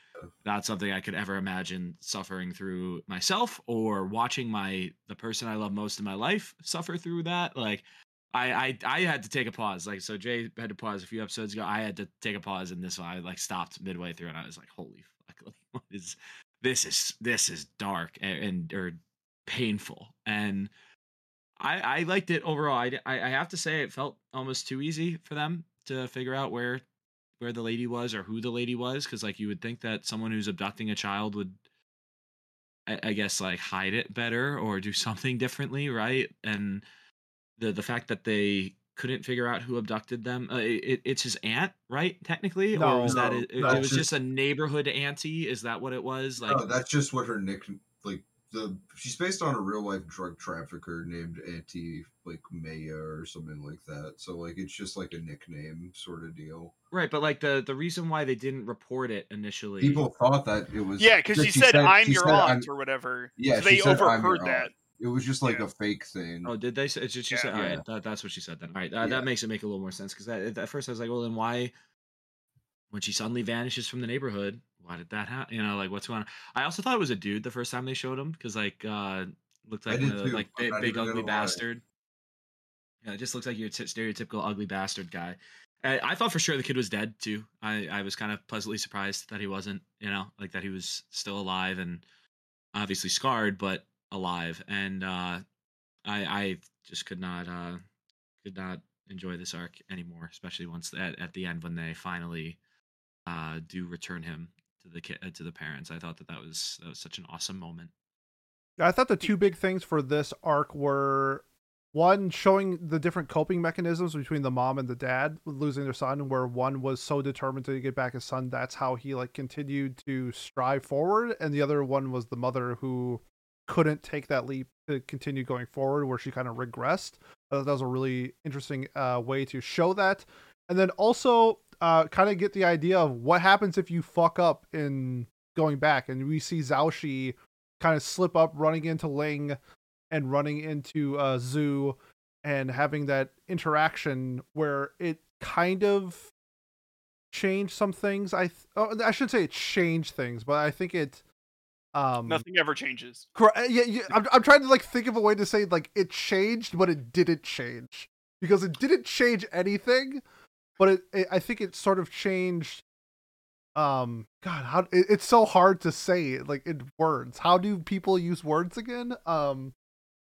not something I could ever imagine suffering through myself or watching my the person I love most in my life suffer through that. Like I I I had to take a pause. Like so Jay had to pause a few episodes ago. I had to take a pause in this one. I like stopped midway through and I was like, holy fuck, like what is this is this is dark and, and or painful. And I I liked it overall. I, I have to say it felt almost too easy for them to figure out where where the lady was or who the lady was because like you would think that someone who's abducting a child would I, I guess like hide it better or do something differently right and the the fact that they couldn't figure out who abducted them. Uh, it, it's his aunt, right? Technically, No, or was that no, it? It, it was just- just a neighborhood auntie. Is that what it was? Like, no, that's just what her nick like the she's based on a real life drug trafficker named Auntie like Maya or something like that. So like it's just like a nickname sort of deal. right? But like the the reason why they didn't report it initially. People thought that it was Yeah, because that she, said, "I'm she your said, aunt" "I'm-" or whatever. Yeah, so they said, overheard that. aunt." It was just like Yeah. a fake thing. Oh, did they? say She, she Yeah. said, all Yeah. right, that, that's what she said then. All right, that, Yeah. that makes it make a little more sense because at first I was like, well, then why, when she suddenly vanishes from the neighborhood, why did that happen? You know, like what's going on? I also thought it was a dude the first time they showed him because like uh looked like did one of the, too, like big, big ugly gonna lie. bastard. Yeah, it just looks like your t- stereotypical ugly bastard guy. I, I thought for sure the kid was dead too. I, I was kind of pleasantly surprised that he wasn't, you know, like that he was still alive and obviously scarred, but alive. And uh, I I just could not uh, could not enjoy this arc anymore, especially once at, at the end when they finally uh, do return him to the ki- uh, to the parents. I thought that that was that was such an awesome moment. I thought the two big things for this arc were one showing the different coping mechanisms between the mom and the dad losing their son where one was so determined to get back his son that's how he like continued to strive forward and the other one was the mother who couldn't take that leap to continue going forward where she kind of regressed. Thought that was a really interesting uh, way to show that. And then also uh, kind of get the idea of what happens if you fuck up in going back. And we see Xiaoshi kind of slip up running into Ling and running into uh, Zoo and having that interaction where it kind of changed some things. I th- oh, I shouldn't say it changed things, but I think it um Nothing ever changes. Cor- uh, yeah, yeah I'm, I'm trying to like think of a way to say like it changed, but it didn't change because it didn't change anything, but it, it I think it sort of changed. Um, God, how it, it's so hard to say like in words. How do people use words again? Um,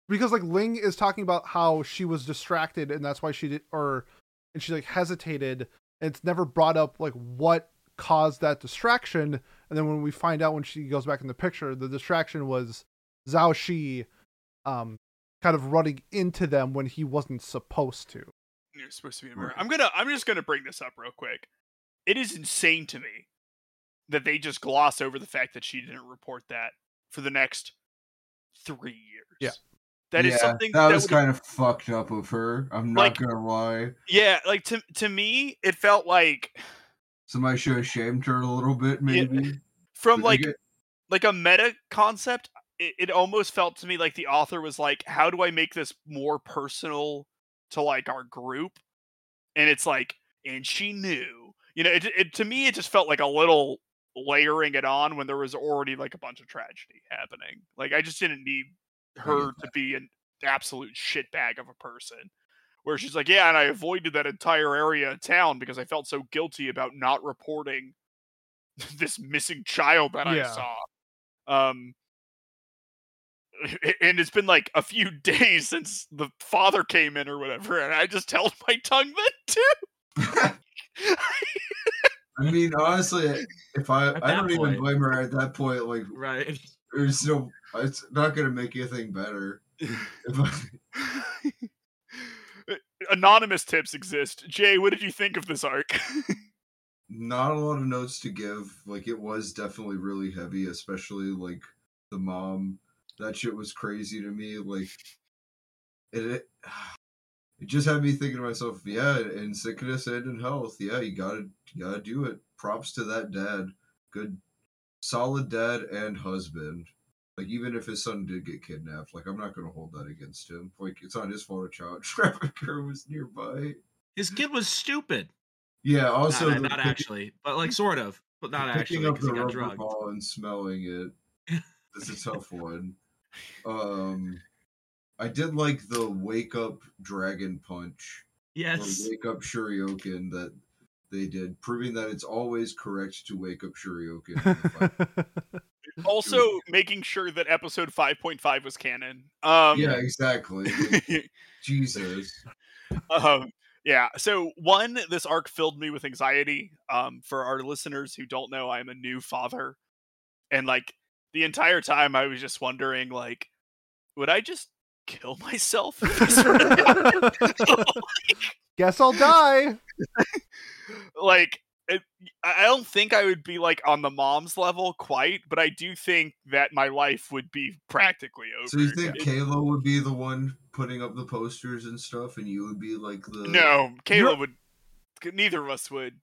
because like Ling is talking about how she was distracted and that's why she did, or and she like hesitated. And it's never brought up like what caused that distraction. And then when we find out when she goes back in the picture, the distraction was Xiaoshi um kind of running into them when he wasn't supposed to. You're supposed to be a mirror. I'm gonna. I'm just gonna bring this up real quick. It is insane to me that they just gloss over the fact that she didn't report that for the next three years. Yeah. that is Yeah, something that, was kind of fucked up of her. I'm not Like- gonna lie. Yeah, like to to me, it felt like Somebody should have shamed her a little bit, maybe. from But like again- like a meta concept. It, it almost felt to me like the author was like, "How do I make this more personal to like our group?" And it's like, and she knew, you know. It, it to me, it just felt like a little layering it on when there was already like a bunch of tragedy happening. Like I just didn't need her to be an absolute shitbag of a person. Where she's like, yeah, and I avoided that entire area of town because I felt so guilty about not reporting this missing child that Yeah. I saw. Um, and it's been like a few days since the father came in or whatever, and I just held my tongue then too. I mean, honestly, if I At I don't even blame her at that point. Like, Right. there's no, it's not gonna make anything better. If I, Anonymous tips exist. Jay, what did you think of this arc? not a lot of notes to give. Like, it was definitely really heavy, especially like the mom. That shit was crazy to me. Like, it. it it just had me thinking to myself, yeah, in sickness and in health, yeah, you gotta you gotta do it. Props to that dad. Good solid dad and husband. Like even if his son did get kidnapped, like I'm not gonna hold that against him. Like it's not his fault a child trafficker was nearby. His kid was stupid. Yeah, also not, the not picking- actually, but like sort of, but not picking actually up because the he got rubber drugged. ball and smelling it. That's a tough one. Um I did like the wake up dragon punch Yes. wake up Shoryuken that they did, proving that it's always correct to wake up Shoryuken. in the fight. also, making sure that episode 5.5 was canon. Um, yeah, exactly. Jesus. um yeah so one this arc filled me with anxiety um for our listeners who don't know i'm a new father and like the entire time i was just wondering like would i just kill myself. Guess I'll die. like it, I I don't think I would be like on the mom's level quite, but I do think that my life would be practically over. So you think It- Kayla would be the one putting up the posters and stuff, and you would be like the no, Kayla You're- would. Neither of us would.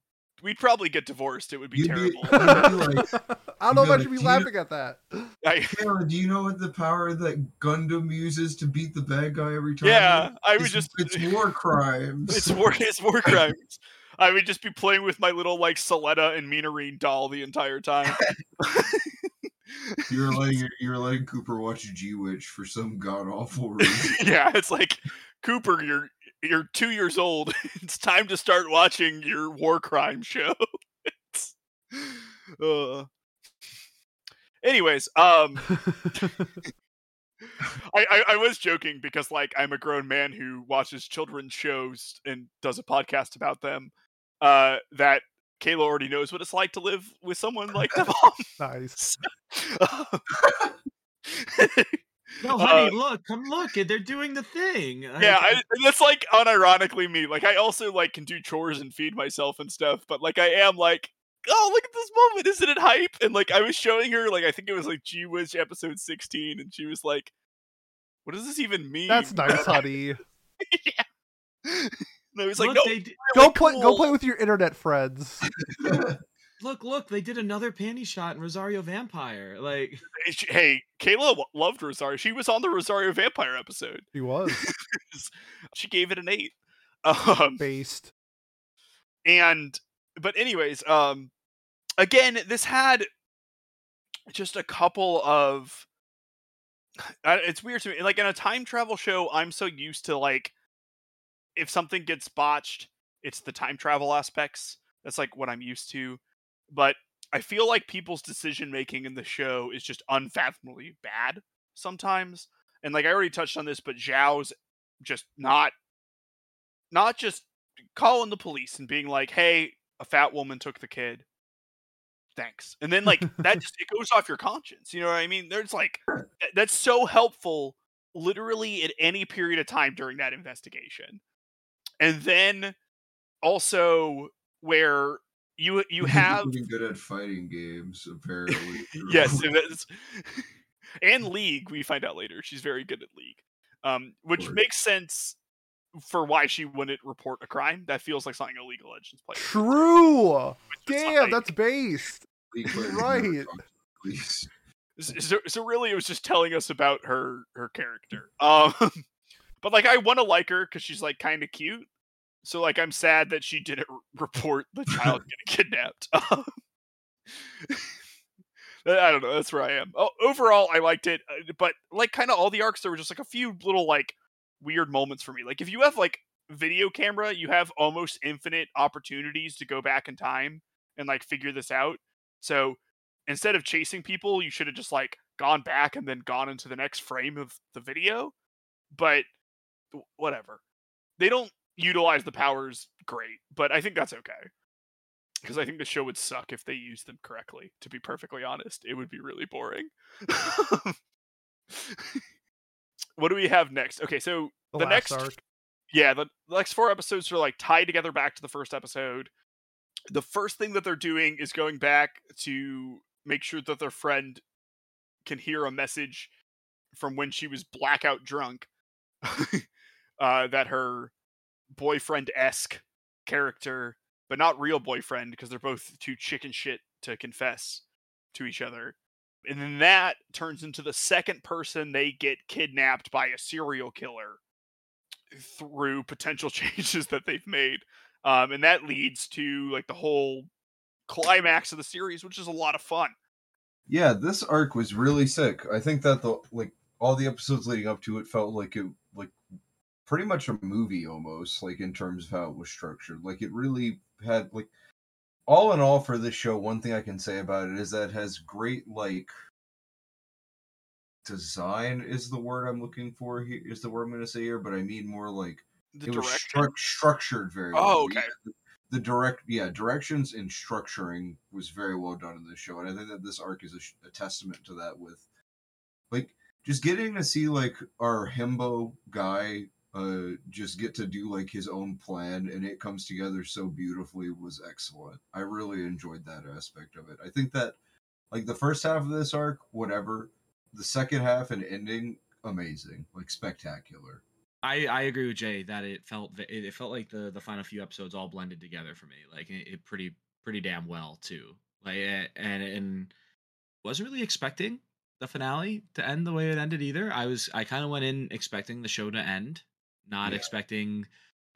We'd probably get divorced. It would be You'd terrible. you'd be like, I don't know if I gotta should be keep- laughing at that. I, Kayla, do you know what the power that Gundam uses to beat the bad guy every time? yeah, I would It's- just. it's war crimes. It's war. It's war crimes. I would just be playing with my little like Suletta and Miorine doll the entire time. You're letting you're letting Cooper watch G Witch for some god awful reason. yeah, it's like Cooper, you're you're two years old. It's time to start watching your war crime show. It's- uh. Anyways, um, I, I I was joking because like I'm a grown man who watches children's shows and does a podcast about them. Uh, that Kayla already knows what it's like to live with someone like the nice. mom. No, honey, Uh, look, come look, they're doing the thing. Yeah, I, that's like unironically me. Like I also like can do chores and feed myself and stuff, but like I am like, oh look at this moment, isn't it hype? And like I was showing her, like I think it was like G Witch episode sixteen, and she was like, "What does this even mean?" That's nice, honey. yeah. And I was like, look, "No, they d- Go really play. Go play with your internet friends. look, look, they did another panty shot in Rosario Vampire. Like, Hey, she- Hey, Kayla w- loved Rosario. She was on the Rosario Vampire episode. She was She gave it an eight. Um, based. and but anyways um again this had just a couple of it's weird to me like in a time travel show i'm so used to like if something gets botched it's the time travel aspects that's like what i'm used to but i feel like people's decision making in the show is just unfathomably bad sometimes and like i already touched on this but zhao's just not not just calling the police and being like, "Hey, a fat woman took the kid." Thanks. And then like that just it goes off your conscience. You know what I mean? There's like that's so helpful literally at any period of time during that investigation. And then also where you you have getting good at fighting games, apparently. yes, and that's and League, we find out later, she's very good at League. Um, which makes sense for why she wouldn't report a crime. That feels like something a League of Legends player. True. Damn, like- that's based. Right. never talk to so, so really it was just telling us about her her character um but like i want to like her because she's like kind of cute. So like i'm sad that she didn't r- report the child getting kidnapped. I don't know that's where i am. Oh, overall i liked it uh, but like kind of all the arcs there were just like a few little like weird moments for me. Like if you have like video camera you have almost infinite opportunities to go back in time and like figure this out. So instead of chasing people, you should have just like gone back and then gone into the next frame of the video. But whatever. They don't utilize the powers great, but I think that's okay. Because I think the show would suck if they used them correctly, to be perfectly honest. It would be really boring. what do we have next? Okay, so The, The next- arc. yeah, the, the next four episodes are like tied together back to the first episode. The first thing that they're doing is going back to make sure that their friend can hear a message from when she was blackout drunk. uh, that her boyfriend esque character, but not real boyfriend because they're both too chicken shit to confess to each other. And then that turns into the second person they get kidnapped by a serial killer through potential changes that they've made. Um, and that leads to like the whole climax of the series, which is a lot of fun. Yeah, this arc was really sick. I think that the like all the episodes leading up to it felt like it pretty much a movie almost, like in terms of how it was structured. Like it really had like all in all for this show, one thing I can say about it is that it has great like design is the word I'm looking for here is the word I'm gonna say here, but I mean more like The it was stru- structured very Oh, well. okay. The, the direct yeah directions and structuring was very well done in this show and i think that this arc is a, a testament to that with like just getting to see like our himbo guy uh just get to do like his own plan and it comes together so beautifully was excellent. I really enjoyed that aspect of it. I think that like the first half of this arc whatever the second half and ending amazing like spectacular. I, I agree with Jay that it felt it, felt like the the final few episodes all blended together for me like it, it pretty pretty damn well too. Like and and wasn't really expecting the finale to end the way it ended either. I was I kind of went in expecting the show to end not Yeah. expecting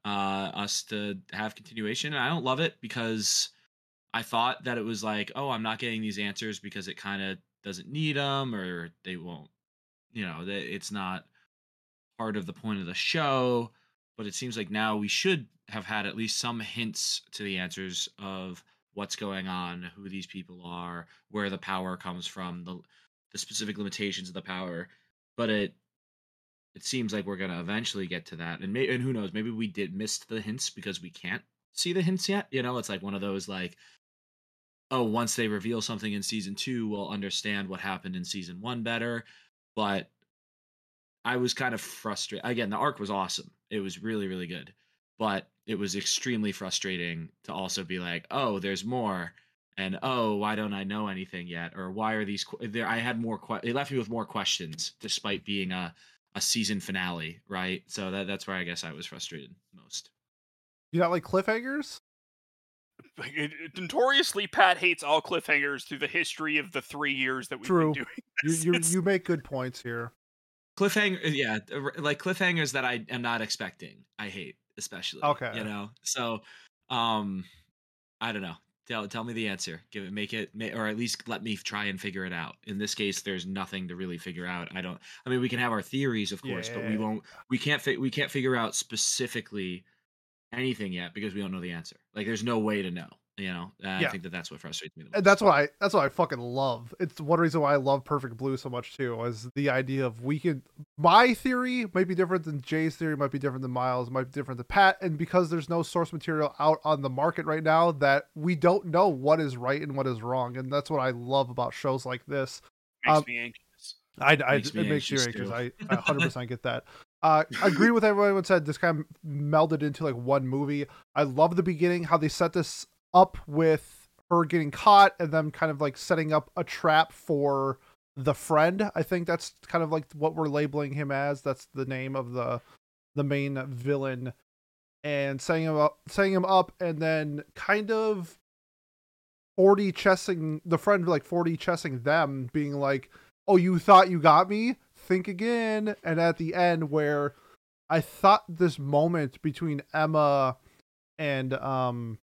uh us to have continuation and I don't love it because I thought that it was like oh I'm not getting these answers because it kind of doesn't need them or they won't you know that it's not part of the point of the show but it seems like now we should have had at least some hints to the answers of what's going on who these people are where the power comes from the the specific limitations of the power but it it seems like we're going to eventually get to that and may, and who knows maybe we did miss the hints because we can't see the hints yet you know it's like one of those like oh once they reveal something in season 2 we'll understand what happened in season 1 better but I was kind of frustrated. Again, the arc was awesome. It was really, really good. But it was extremely frustrating to also be like, oh, there's more. And oh, why don't I know anything yet? Or why are these? que- There, I had more. Que- it left me with more questions, despite being a a season finale, right? So that that's where I guess I was frustrated most. You not like cliffhangers? Like, it- it- Notoriously, Pat hates all cliffhangers through the history of the three years that we've True. been doing. You this. you, It's- you make good points here. Cliffhanger, yeah, like cliffhangers that I am not expecting. I hate, especially. Okay. you know. So, um, I don't know. Tell tell me the answer. Give it, make it, or at least let me try and figure it out. In this case, there's nothing to really figure out. I don't. I mean, we can have our theories, of course, but we won't. We can't. Fi- we can't figure out specifically anything yet because we don't know the answer. Like, there's no way to know. You know. And I Yeah. think that that's what frustrates me the most. And that's what I that's what I fucking love. It's one reason why I love Perfect Blue so much too, is the idea of we can my theory might be different than Jay's theory, might be different than Miles, might be different than Pat, and because there's no source material out on the market right now, that we don't know what is right and what is wrong. And that's what I love about shows like this. makes um, me anxious. I, I Makes me it makes you anxious, anxious. too. I, I 100% get that. Uh, I agree with everyone said. This kind of melded into like one movie. I love the beginning, how they set this up with her getting caught and then kind of like setting up a trap for the friend. I think that's kind of like what we're labeling him as. That's the name of the the main villain, and setting him up, setting him up, and then kind of 40 chessing the friend like 40 chessing them being like oh you thought you got me think again and at the end where i thought this moment between emma and um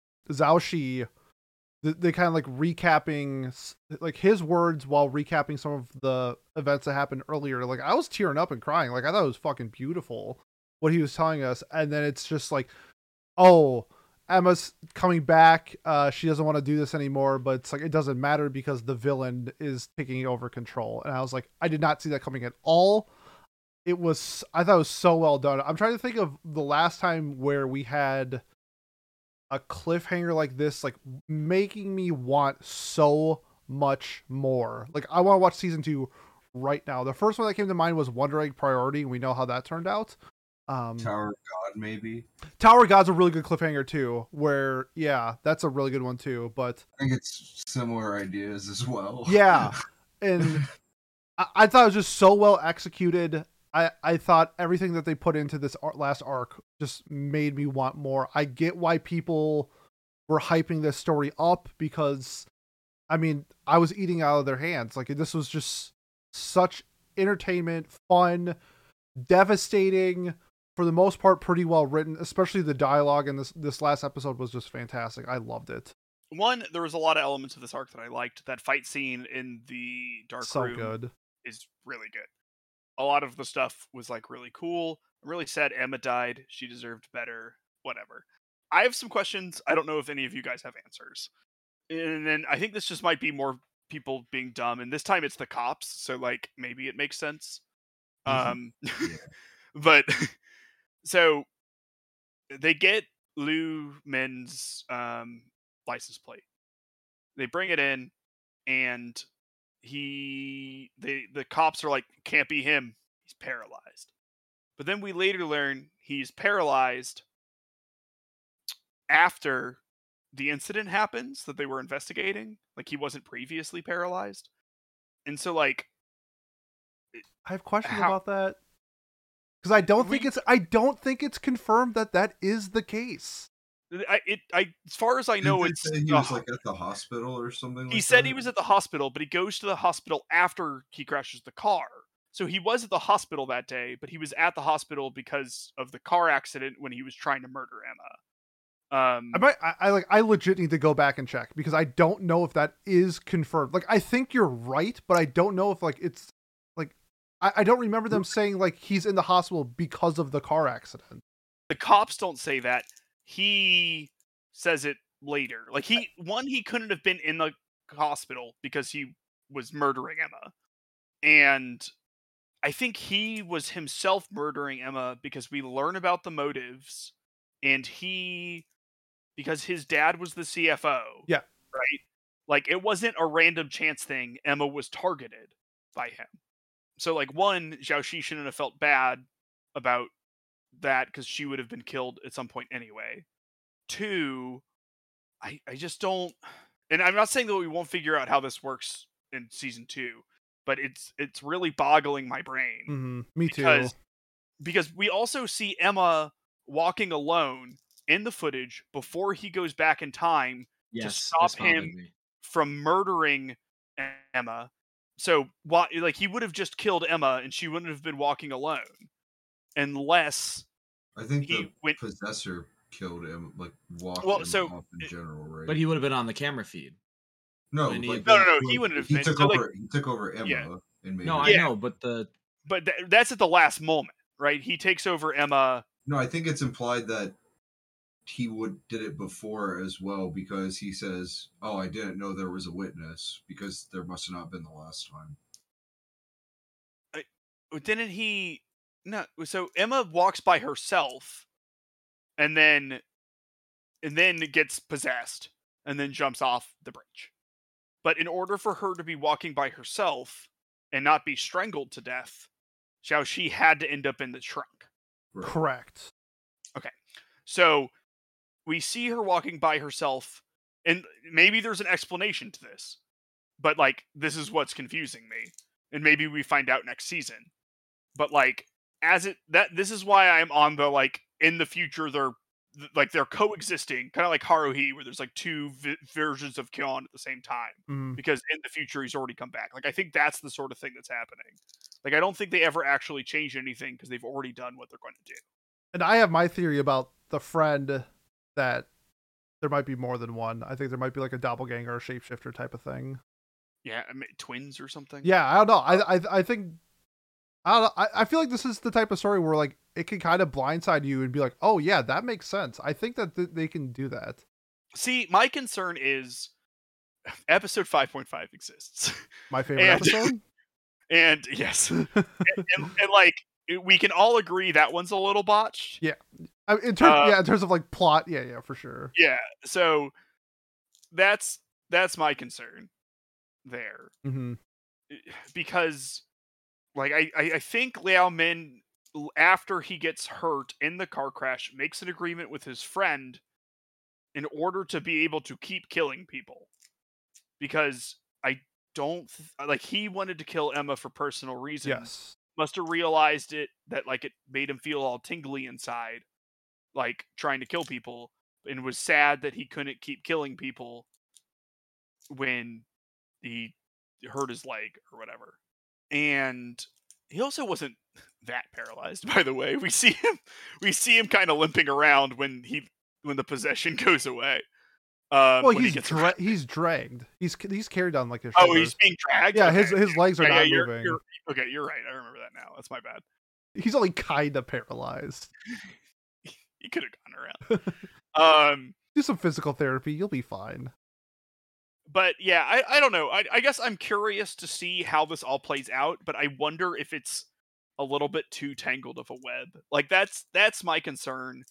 Th- they kind of like recapping like his words while recapping some of the events that happened earlier like i was tearing up and crying like i thought it was fucking beautiful what he was telling us and then it's just like oh Emma's coming back. Uh, she doesn't want to do this anymore, but it's like it doesn't matter because the villain is taking over control. And I was like, I did not see that coming at all. It was, I thought it was so well done. I'm trying to think of the last time where we had a cliffhanger like this, like making me want so much more. Like I want to watch season two right now. The first one that came to mind was Wonder Egg Priority, and we know how that turned out. Um, Tower of God, maybe. Tower of God's a really good cliffhanger too. Where yeah, that's a really good one too. But I think it's similar ideas as well. yeah, and I, I thought it was just so well executed. I I thought everything that they put into this last arc just made me want more. I get why people were hyping this story up because, I mean, I was eating out of their hands. Like this was just such entertainment, fun, devastating. For the most part, pretty well written. Especially the dialogue in this this last episode was just fantastic. I loved it. One, there was a lot of elements of this arc that I liked. That fight scene in the dark so room good. is really good. A lot of the stuff was like really cool. I'm really sad Emma died. She deserved better. Whatever. I have some questions. I don't know if any of you guys have answers. And then I think this just might be more people being dumb. And this time it's the cops, so like maybe it makes sense. Mhm. Um, Yeah. but so they get Lou Men's um, license plate. They bring it in, and he the the cops are like can't be him. He's paralyzed. But then we later learn he's paralyzed after the incident happens that they were investigating. Like he wasn't previously paralyzed. And so like I have questions How- about that because I don't think it's I don't think it's confirmed that that is the case. I it I as far as I know it's he was ho- like at the hospital or something. he like said that? he was at the hospital, but he goes to the hospital after he crashes the car. So he was at the hospital that day, but he was at the hospital because of the car accident when he was trying to murder Emma. Um, I might I, I like I legit need to go back and check because I don't know if that is confirmed. Like I think you're right, but I don't know if like it's like I, I don't remember them saying like he's in the hospital because of the car accident. the cops don't say that. He says it later. Like he one, he couldn't have been in the hospital because he was murdering Emma, and I think he was himself murdering Emma because we learn about the motives, and he because his dad was the CFO. Yeah. right. Like it wasn't a random chance thing. Emma was targeted by him. So like one, Xiaoshi shouldn't have felt bad about that because she would have been killed at some point anyway. Two, I I just don't, and I'm not saying that we won't figure out how this works in season two, but it's it's really boggling my brain hmm Me too. because because we also see Emma walking alone in the footage before he goes back in time Yes, stop him- me. from murdering Emma. So why like he would have just killed Emma and she wouldn't have been walking alone unless I think he the went possessor killed him, like walked Well, him so, off in general, right? But he would have been on the camera feed. no, he- like, No, no, no, like, he wouldn't have He been- took so, like- over. he took over Emma Yeah. and made No, her- I Yeah. know, but the but th- that's at the last moment, right? He takes over Emma. No, I think it's implied that he would did it before as well because he says, "Oh, I didn't know there was a witness because there must have not been the last time." Didn't he? No. So Emma walks by herself, and then, and then gets possessed, and then jumps off the bridge. But in order for her to be walking by herself and not be strangled to death, Xiaoshi had to end up in the trunk. Right. Correct. So we see her walking by herself, and maybe there's an explanation to this, but like this is what's confusing me, and maybe we find out next season. But like as it that this is why I'm on the like in the future they're like they're coexisting, kind of like Haruhi, where there's like two vi- versions of Kyon at the same time Mhm. because in the future he's already come back. Like I think that's the sort of thing that's happening. Like I don't think they ever actually change anything because they've already done what they're going to do. And I have my theory about the friend that there might be more than one. I think there might be like a doppelganger or shapeshifter type of thing. Yeah, I mean, twins or something. Yeah, I don't know. I I I think I don't know. I, I feel like this is the type of story where like it can kind of blindside you and be like, oh yeah, that makes sense. I think that th- they can do that. See, my concern is episode 5.5 exists. My favorite And- episode. and yes. and, and, and, like we can all agree that one's a little botched. Yeah. I mean, in terms, Uh, yeah, in terms of like plot, yeah, yeah, for sure. Yeah. So that's that's my concern there. hmm Because like I, I, think Liao Min after he gets hurt in the car crash makes an agreement with his friend in order to be able to keep killing people. Because I don't th- uh, like he wanted to kill Emma for personal reasons. Yes. must have realized it that like it made him feel all tingly inside like trying to kill people and was sad that he couldn't keep killing people when he hurt his leg or whatever and he also wasn't that paralyzed by the way we see him we see him kind of limping around when he when the possession goes away um, well, he he's gets dra- he's dragged. He's he's carried on like his oh he's being dragged yeah, Okay. his his legs are Yeah, yeah, not you're- moving. you're- okay you're right i remember that now that's my bad He's only kind of paralyzed. he could have gone around. um, Do some physical therapy, you'll be fine. But yeah, I, I don't know. I, I guess I'm curious to see how this all plays out, but I wonder if it's a little bit too tangled of a web. Like that's that's my concern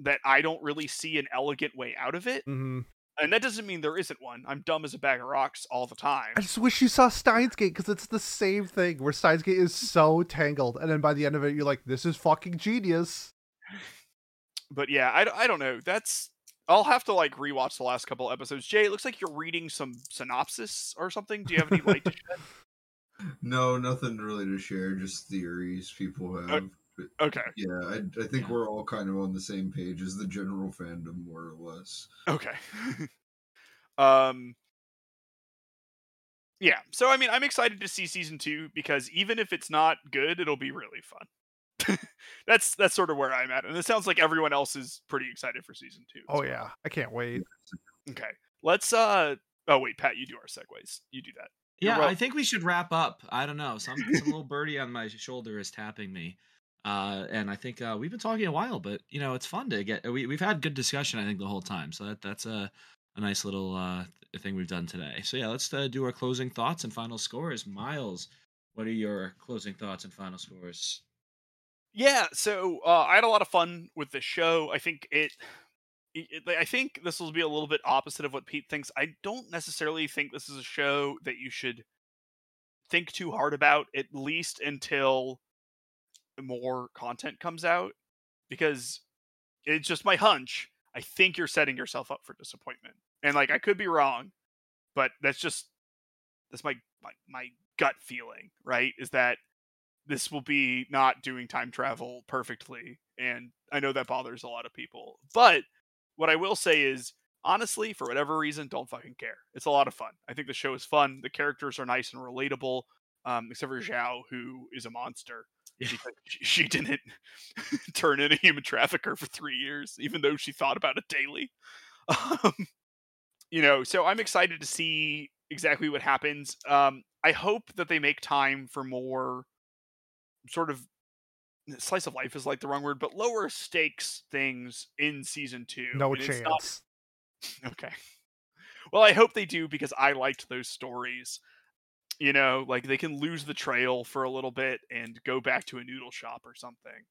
that I don't really see an elegant way out of it. hmm and that doesn't mean there isn't one. I'm dumb as a bag of rocks all the time. I just wish you saw Steins Gate because it's the same thing where Steins Gate is so tangled, and then by the end of it, you're like, "This is fucking genius." But yeah, I, I don't know. That's I'll have to like rewatch the last couple episodes. Jay, it looks like you're reading some synopsis or something. Do you have any light to shed? No, nothing really to share. Just theories people have. But Okay, yeah, I, I think Yeah. we're all kind of on the same page as the general fandom, more or less. okay. um, yeah. So I mean, I'm excited to see season two because even if it's not good, it'll be really fun. that's that's sort of where I'm at, and it sounds like everyone else is pretty excited for season two. Oh well. yeah, I can't wait. Okay. Let's uh. Oh wait, Pat, you do our segues. You do that. You're Yeah, wel- I think we should wrap up. I don't know. Some some little birdie on my shoulder is tapping me. Uh, and I think uh, we've been talking a while, but you know, it's fun to get. We we've had good discussion. I think the whole time, so that that's a a nice little uh, th- thing we've done today. So yeah, let's uh, do our closing thoughts and final scores. Miles, what are your closing thoughts and final scores? Yeah, so uh, I had a lot of fun with the show. I think it, it, I think this will be a little bit opposite of what Pete thinks. I don't necessarily think this is a show that you should think too hard about, at least until more content comes out, because it's just my hunch. I think you're setting yourself up for disappointment, and like I could be wrong, but that's just that's my my, my gut feeling. Right? Is that this will be not doing time travel perfectly and i know that bothers a lot of people but what i will say is honestly for whatever reason don't fucking care. It's a lot of fun. I think the show is fun. The characters are nice and relatable um, except for zhao who is a monster Yeah. she, she didn't turn in a human trafficker for three years even though she thought about it daily. Um, you know so i'm excited to see exactly what happens. Um, i hope that they make time for more sort of slice of life is like the wrong word, but lower stakes things in season two. No and chance. not- okay. Well, I hope they do because I liked those stories. You know, like they can lose the trail for a little bit and go back to a noodle shop or something.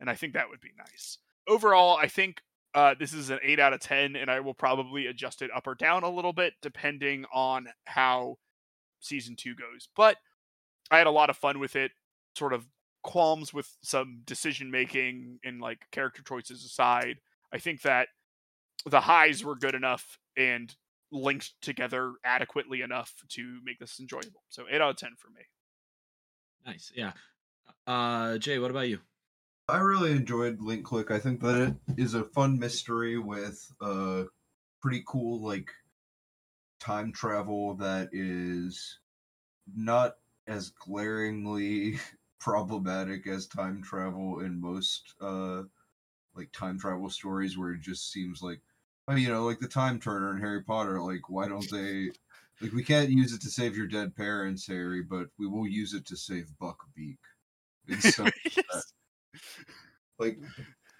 And I think that would be nice. Overall, I think uh, this is an 8 out of 10, and I will probably adjust it up or down a little bit depending on how season two goes. But I had a lot of fun with it. Sort of qualms with some decision making and like character choices aside. I think that the highs were good enough and linked together adequately enough to make this enjoyable. So 8 out of 10 for me. Nice, yeah. Uh, Jay, what about you? I really enjoyed Link Click. I think that it is a fun mystery with uh pretty cool like time travel that is not as glaringly problematic as time travel in most uh like time travel stories where it just seems like oh, you know like the time turner in Harry Potter like why don't they like we can't use it to save your dead parents Harry but we will use it to save Buckbeak and stuff Yes. like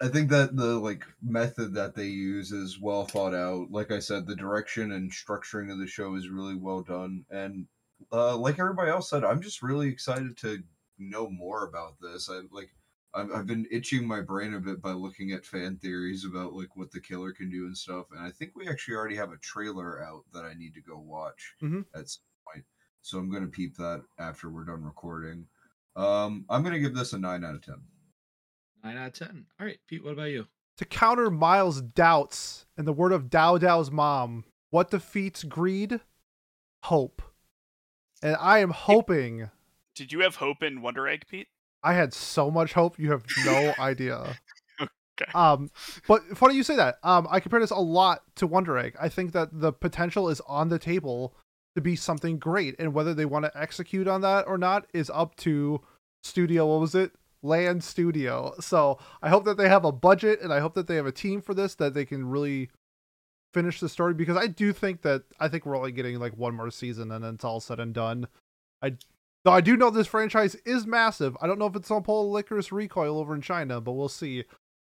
I think that the like method that they use is well thought out. Like I said, the direction and structuring of the show is really well done, and uh, like everybody else said, I'm just really excited to know more about this. I like I've, I've been itching my brain a bit by looking at fan theories about like what the killer can do and stuff, and I think we actually already have a trailer out that I need to go watch Mhm. at some point. So I'm gonna peep that after we're done recording. Um, I'm gonna give this a nine out of ten. Nine out of ten. All right, Pete, what about you? To counter Miles' doubts and the word of Dao Dao's mom, what defeats greed? Hope. And I am hoping. Did you have hope in Wonder Egg, Pete? I had so much hope. You have no idea. Okay. Um, but funny you say that. Um, I compare this a lot to Wonder Egg. I think that the potential is on the table to be something great, and whether they want to execute on that or not is up to studio. What was it? LAN Studio. So I hope that they have a budget, and I hope that they have a team for this that they can really finish the story because I do think that I think we're only getting like one more season and then it's all said and done. I though I do know this franchise is massive. I don't know if it's on pull Lycoris Recoil over in China, but we'll see.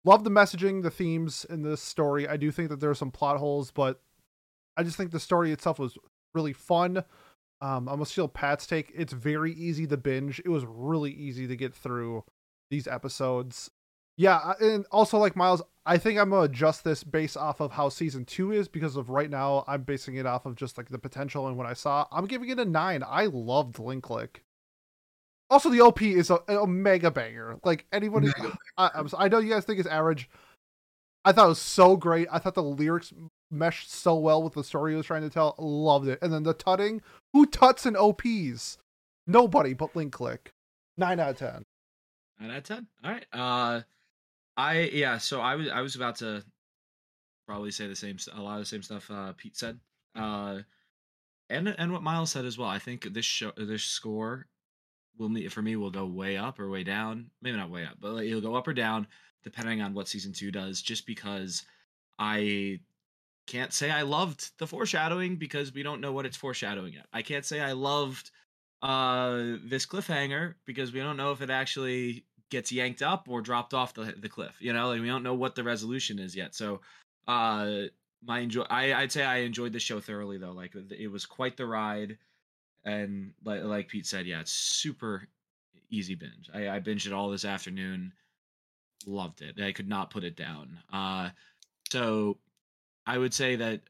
Love the messaging, the themes in this story. I do think that there are some plot holes, but I just think the story itself was really fun. Um, I must feel Pat's take. It's very easy to binge. It was really easy to get through these episodes. Yeah, and also like Miles, I think I'm gonna adjust this based off of how season two is because of right now I'm basing it off of just like the potential and what I saw. I'm giving it a nine. I loved Link Click. Also, the OP is a, a mega banger. Like anybody, I, I'm, s- I know you guys think it's average. I thought it was so great. I thought the lyrics meshed so well with the story it was trying to tell. Loved it. And then the tutting. Who tuts in OPs? Nobody but Link Click. Nine out of ten. Nine out of ten. All right. Uh, I yeah. So I was I was about to probably say the same a lot of the same stuff uh, Pete said. Uh, and and what Miles said as well. I think this show this score will me for me will go way up or way down. Maybe not way up, but like, it'll go up or down depending on what season two does. Just because I can't say I loved the foreshadowing because we don't know what it's foreshadowing yet. I can't say I loved uh this cliffhanger because we don't know if it actually gets yanked up or dropped off the the cliff. You know, like we don't know what the resolution is yet. So uh my enjoy I, I'd say I enjoyed the show thoroughly though. Like it was quite the ride. And like like Pete said, yeah, it's super easy binge. I, I binged it all this afternoon. Loved it. I could not put it down. Uh so I would say that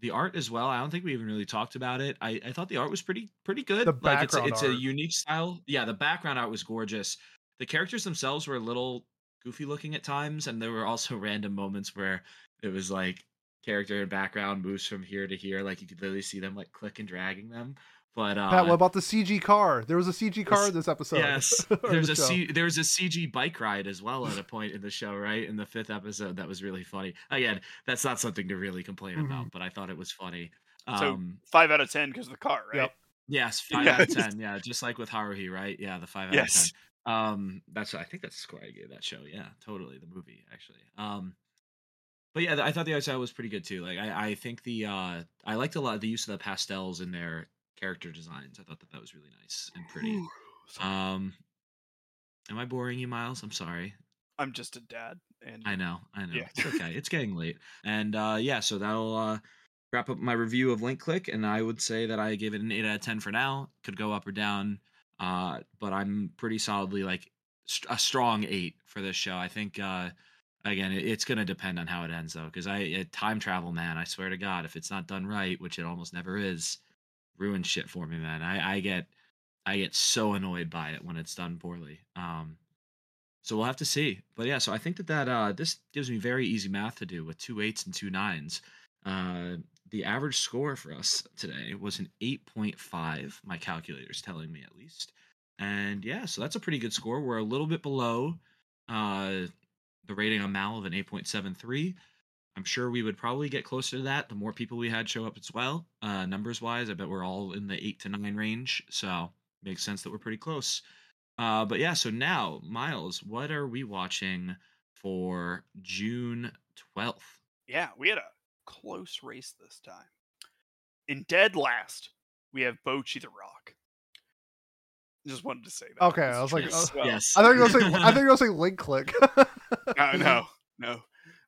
the art as well. I don't think we even really talked about it. I, I thought the art was pretty pretty good. The like it's a, background it's a art. unique style. Yeah, the background art was gorgeous. The characters themselves were a little goofy looking at times, and there were also random moments where it was like character and background moves from here to here, like you could literally see them like click and dragging them. But uh, Pat, what about the CG car? There was a CG car Yes- in this episode. Yes, or there's this a show. C, there's a CG bike ride as well at a point in the show, right? In the fifth episode, that was really funny. Again, that's not something to really complain Mhm. about, but I thought it was funny. So- Um, Five out of ten because of the car, right? Yep. yes, five out of ten. Yeah, just like with Haruhi, right? Yeah, the five out Yes. of ten. Um, that's I think that's the score I gave that show. Yeah, totally the movie actually. Um, but yeah, I thought the style was pretty good too. Like I, I think the uh, I liked a lot of the use of the pastels in their character designs. I thought that that was really nice and pretty. Um, am I boring you, Miles? I'm sorry. I'm just a dad, and I know, I know. Yeah. It's okay. It's getting late. And uh yeah, so that'll uh wrap up my review of Link Click and I would say that I give it an 8 out of 10 for now. Could go up or down. Uh but I'm pretty solidly like st- a strong 8 for this show. I think uh again, it, it's going to depend on how it ends though cuz I it, time travel man, I swear to god, if it's not done right, which it almost never is, ruins shit for me, man. I I get I get so annoyed by it when it's done poorly. Um so we'll have to see. But yeah, so I think that that uh, this gives me very easy math to do with two eights and two nines. Uh, the average score for us today was an 8.5. My calculator's telling me at least. And yeah, so that's a pretty good score. We're a little bit below uh, the rating on MAL of an 8.73. I'm sure we would probably get closer to that the more people we had show up as well. Uh, numbers wise, I bet we're all in the eight to nine range. So makes sense that we're pretty close. Uh, but yeah, so now, Miles, what are we watching for June 12th? yeah, we had a close race this time. In dead last, we have Bocchi the Rock. Just wanted to say that. Okay, I was like, true oh, yes. I thought you were gonna say. I think you were gonna say Link Click. no, no, no.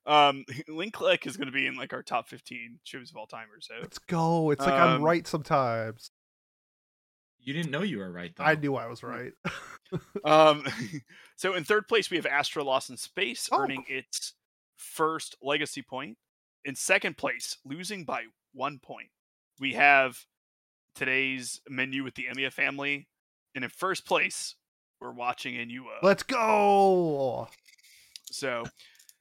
Um, Link Click is going to be in like our top 15 shows of all time or so. Let's go. It's like I'm Um, right sometimes. You didn't know you were right, though. I knew I was right. Um, so in third place we have Astro Lost in Space, Oh, earning its first legacy point. In second place, losing by one point, we have today's menu with the Emiya family, and in first place, we're watching Inu-Oh. Let's go. So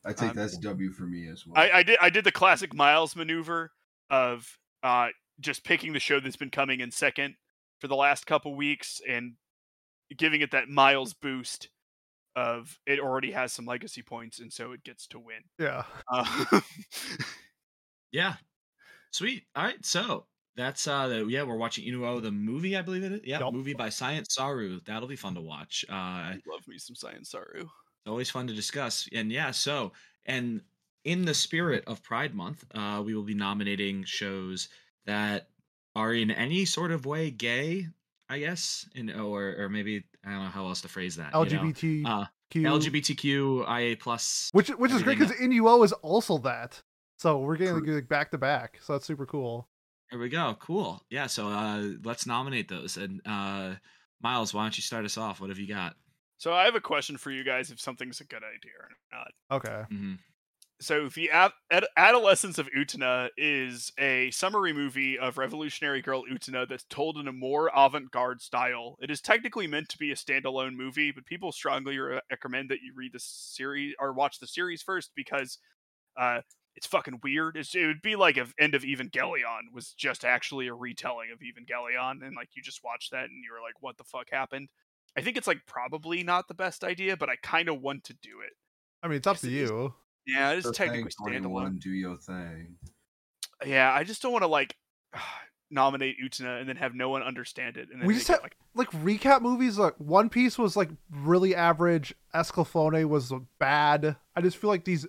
I think Um, that's a W for me as well. I, I did I did the classic Miles maneuver of uh, just picking the show that's been coming in second for the last couple weeks and giving it that Miles boost of it already has some legacy points and so it gets to win. Yeah. Uh, Yeah. Sweet. All right. So that's uh the, yeah, we're watching Inu-Oh the movie, I believe it is. Yeah, Yup. movie by Science Saru. That'll be fun to watch. Uh I love me some Science Saru. It's always fun to discuss. And yeah, so and in the spirit of Pride Month, uh, we will be nominating shows that are in any sort of way gay, I guess, in or or maybe I don't know how else to phrase that. you know? LGBTQ. uh, LGBTQ IA which which is great because Inu-Oh is also that. So we're getting like back to back. So that's super cool. There we go. Cool. Yeah. So uh, let's nominate those. And uh, Miles, why don't you start us off? What have you got? So I have a question for you guys if something's a good idea or not. Okay. hmm So the Ad- Ad- Adolescence of Utena is a summary movie of revolutionary girl Utena that's told in a more avant-garde style. It is technically meant to be a standalone movie, but people strongly re- recommend that you read the series or watch the series first because uh, it's fucking weird. It's, it would be like if End of Evangelion was just actually a retelling of Evangelion, and like you just watched that and you were like, "What the fuck happened?" I think it's like probably not the best idea, but I kind of want to do it. I mean, it's up to you. Yeah, it is So technically standalone. do your thing. Yeah, I just don't want to like nominate Utena and then have no one understand it. And then We just have- like Like recap movies, like One Piece was like really average. Escaflowne was bad. I just feel like these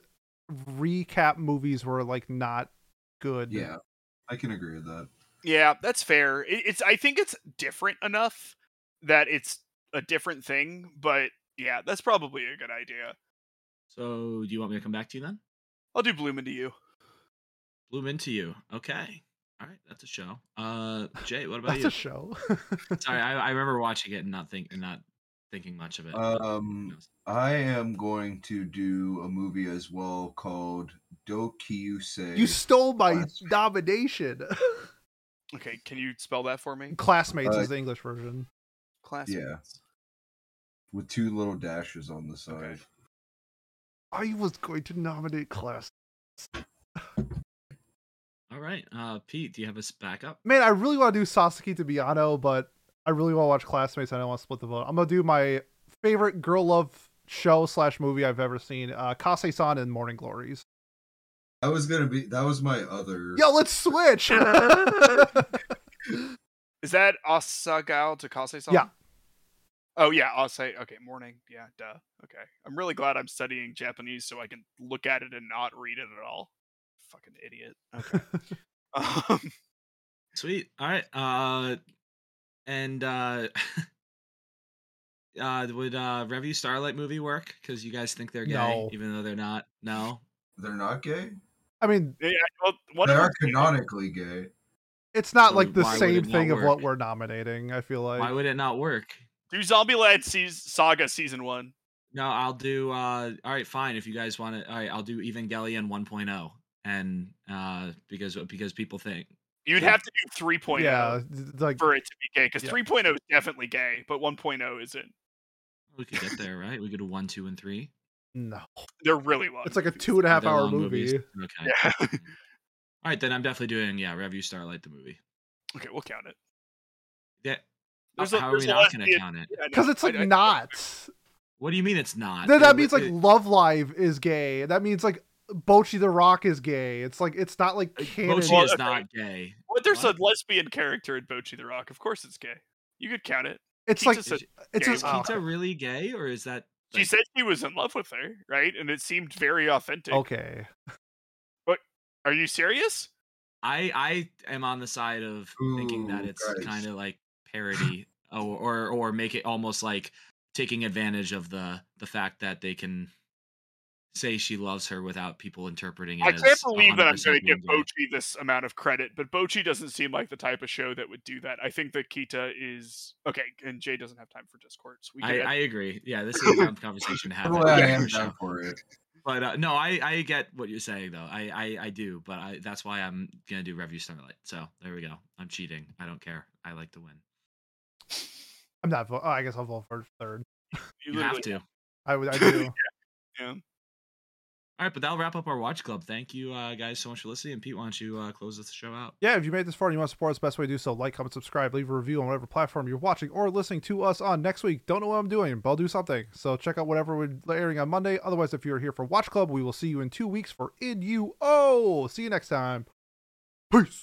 recap movies were like not good. Yeah, I can agree with that. yeah, that's fair. It, it's I think it's different enough that it's a different thing, but yeah, that's probably a good idea. So, do you want me to come back to you then? I'll do Bloom into you. Bloom into you. Okay. All right, that's a show. Uh, Jay, what about That's you? a show. Sorry, I, I remember watching it and not think and not thinking much of it. Um. I am going to do a movie as well called Dokyusei. you stole my Class- nomination. Okay, can you spell that for me? Classmates Uh, is the English version. Classmates. Yeah. With two little dashes on the side. Okay. I was going to nominate Class. All right, uh, Pete, do you have a backup? Man, I really want to do Sasaki to Miyano, but I really want to watch Classmates. I don't want to split the vote. I'm gonna do my favorite girl love show slash movie I've ever seen. Uh, Kase-san and Morning Glories. That was gonna be. That was my other. Yo, let's switch. Is that Asagao to Kase-san? Yeah. Oh yeah, I'll say okay, morning. Yeah, duh. Okay. I'm really glad I'm studying Japanese so I can look at it and not read it at all. Fucking idiot. Okay. um, Sweet. All right. Uh, and uh, uh, would uh, Revue Starlight movie work? Because you guys think they're gay, No. even though they're not. No. They're not gay. I mean, yeah, well, They are them's gay. canonically gay. it's not So like the same it not thing of what we're nominating. I feel like Why would it not work? Do Zombieland seas- Saga season one. No, I'll do. Uh, all right, fine. If you guys want to, all right, I'll do Evangelion 1.0, and uh, because because people think You'd Yeah. have to do 3.0 yeah, like for it to be gay because Yeah. 3.0 is definitely gay, but 1.0 isn't. we could get there, right? We could do one, two, and three. no. They're really long. It's like a two and a half hour movie. movies. Okay. Yeah. all right, then I'm definitely doing yeah. Revue Starlight the movie. okay, we'll count it. Yeah. There's How a- how are we not going to count it? Yeah, Because it's like I- not. What do you mean it's not? Then that li- means like it- Love Live is gay. That means like Bocchi the Rock is gay. It's like it's not like uh, canon. Mochi Well, is okay. not gay. Well, there's What? a lesbian character in Bocchi the Rock. Of course it's gay. You could count it. it's Keats like is a- it's gay just one. oh, Kita really gay, or is that? She said she was in love with her, right? And it seemed very authentic. okay. But are you serious? I I am on the side of thinking that it's kind of like parody, or, or or make it almost like taking advantage of the the fact that they can say she loves her without people interpreting it. I can't believe that I'm going to give being. Bocchi this amount of credit, but Bocchi doesn't seem like the type of show that would do that. I think that Kita is okay, and Jay doesn't have time for discourse. We I, I agree. Yeah, this is a dumb conversation to have. Well, I am show. down for it. But uh, no, I I get what you're saying though. I I, I do, but I, that's why I'm gonna do Revue Starlight. So there we go. I'm cheating. I don't care. I like to win. I'm not. Oh, I guess I'll vote for third. You have to. I would. I do. Yeah. All right, but that'll wrap up our watch club. Thank you uh, guys so much for listening. And Pete, why don't you uh, close this show out? Yeah, if you made this far and you want to support us, best way to do so, like, comment, subscribe, leave a review on whatever platform you're watching or listening to us on next week. Don't know what I'm doing, but I'll do something. So check out whatever we're airing on Monday. Otherwise, if you're here for Watch Club, we will see you in two weeks for In You Oh. See you next time. Peace.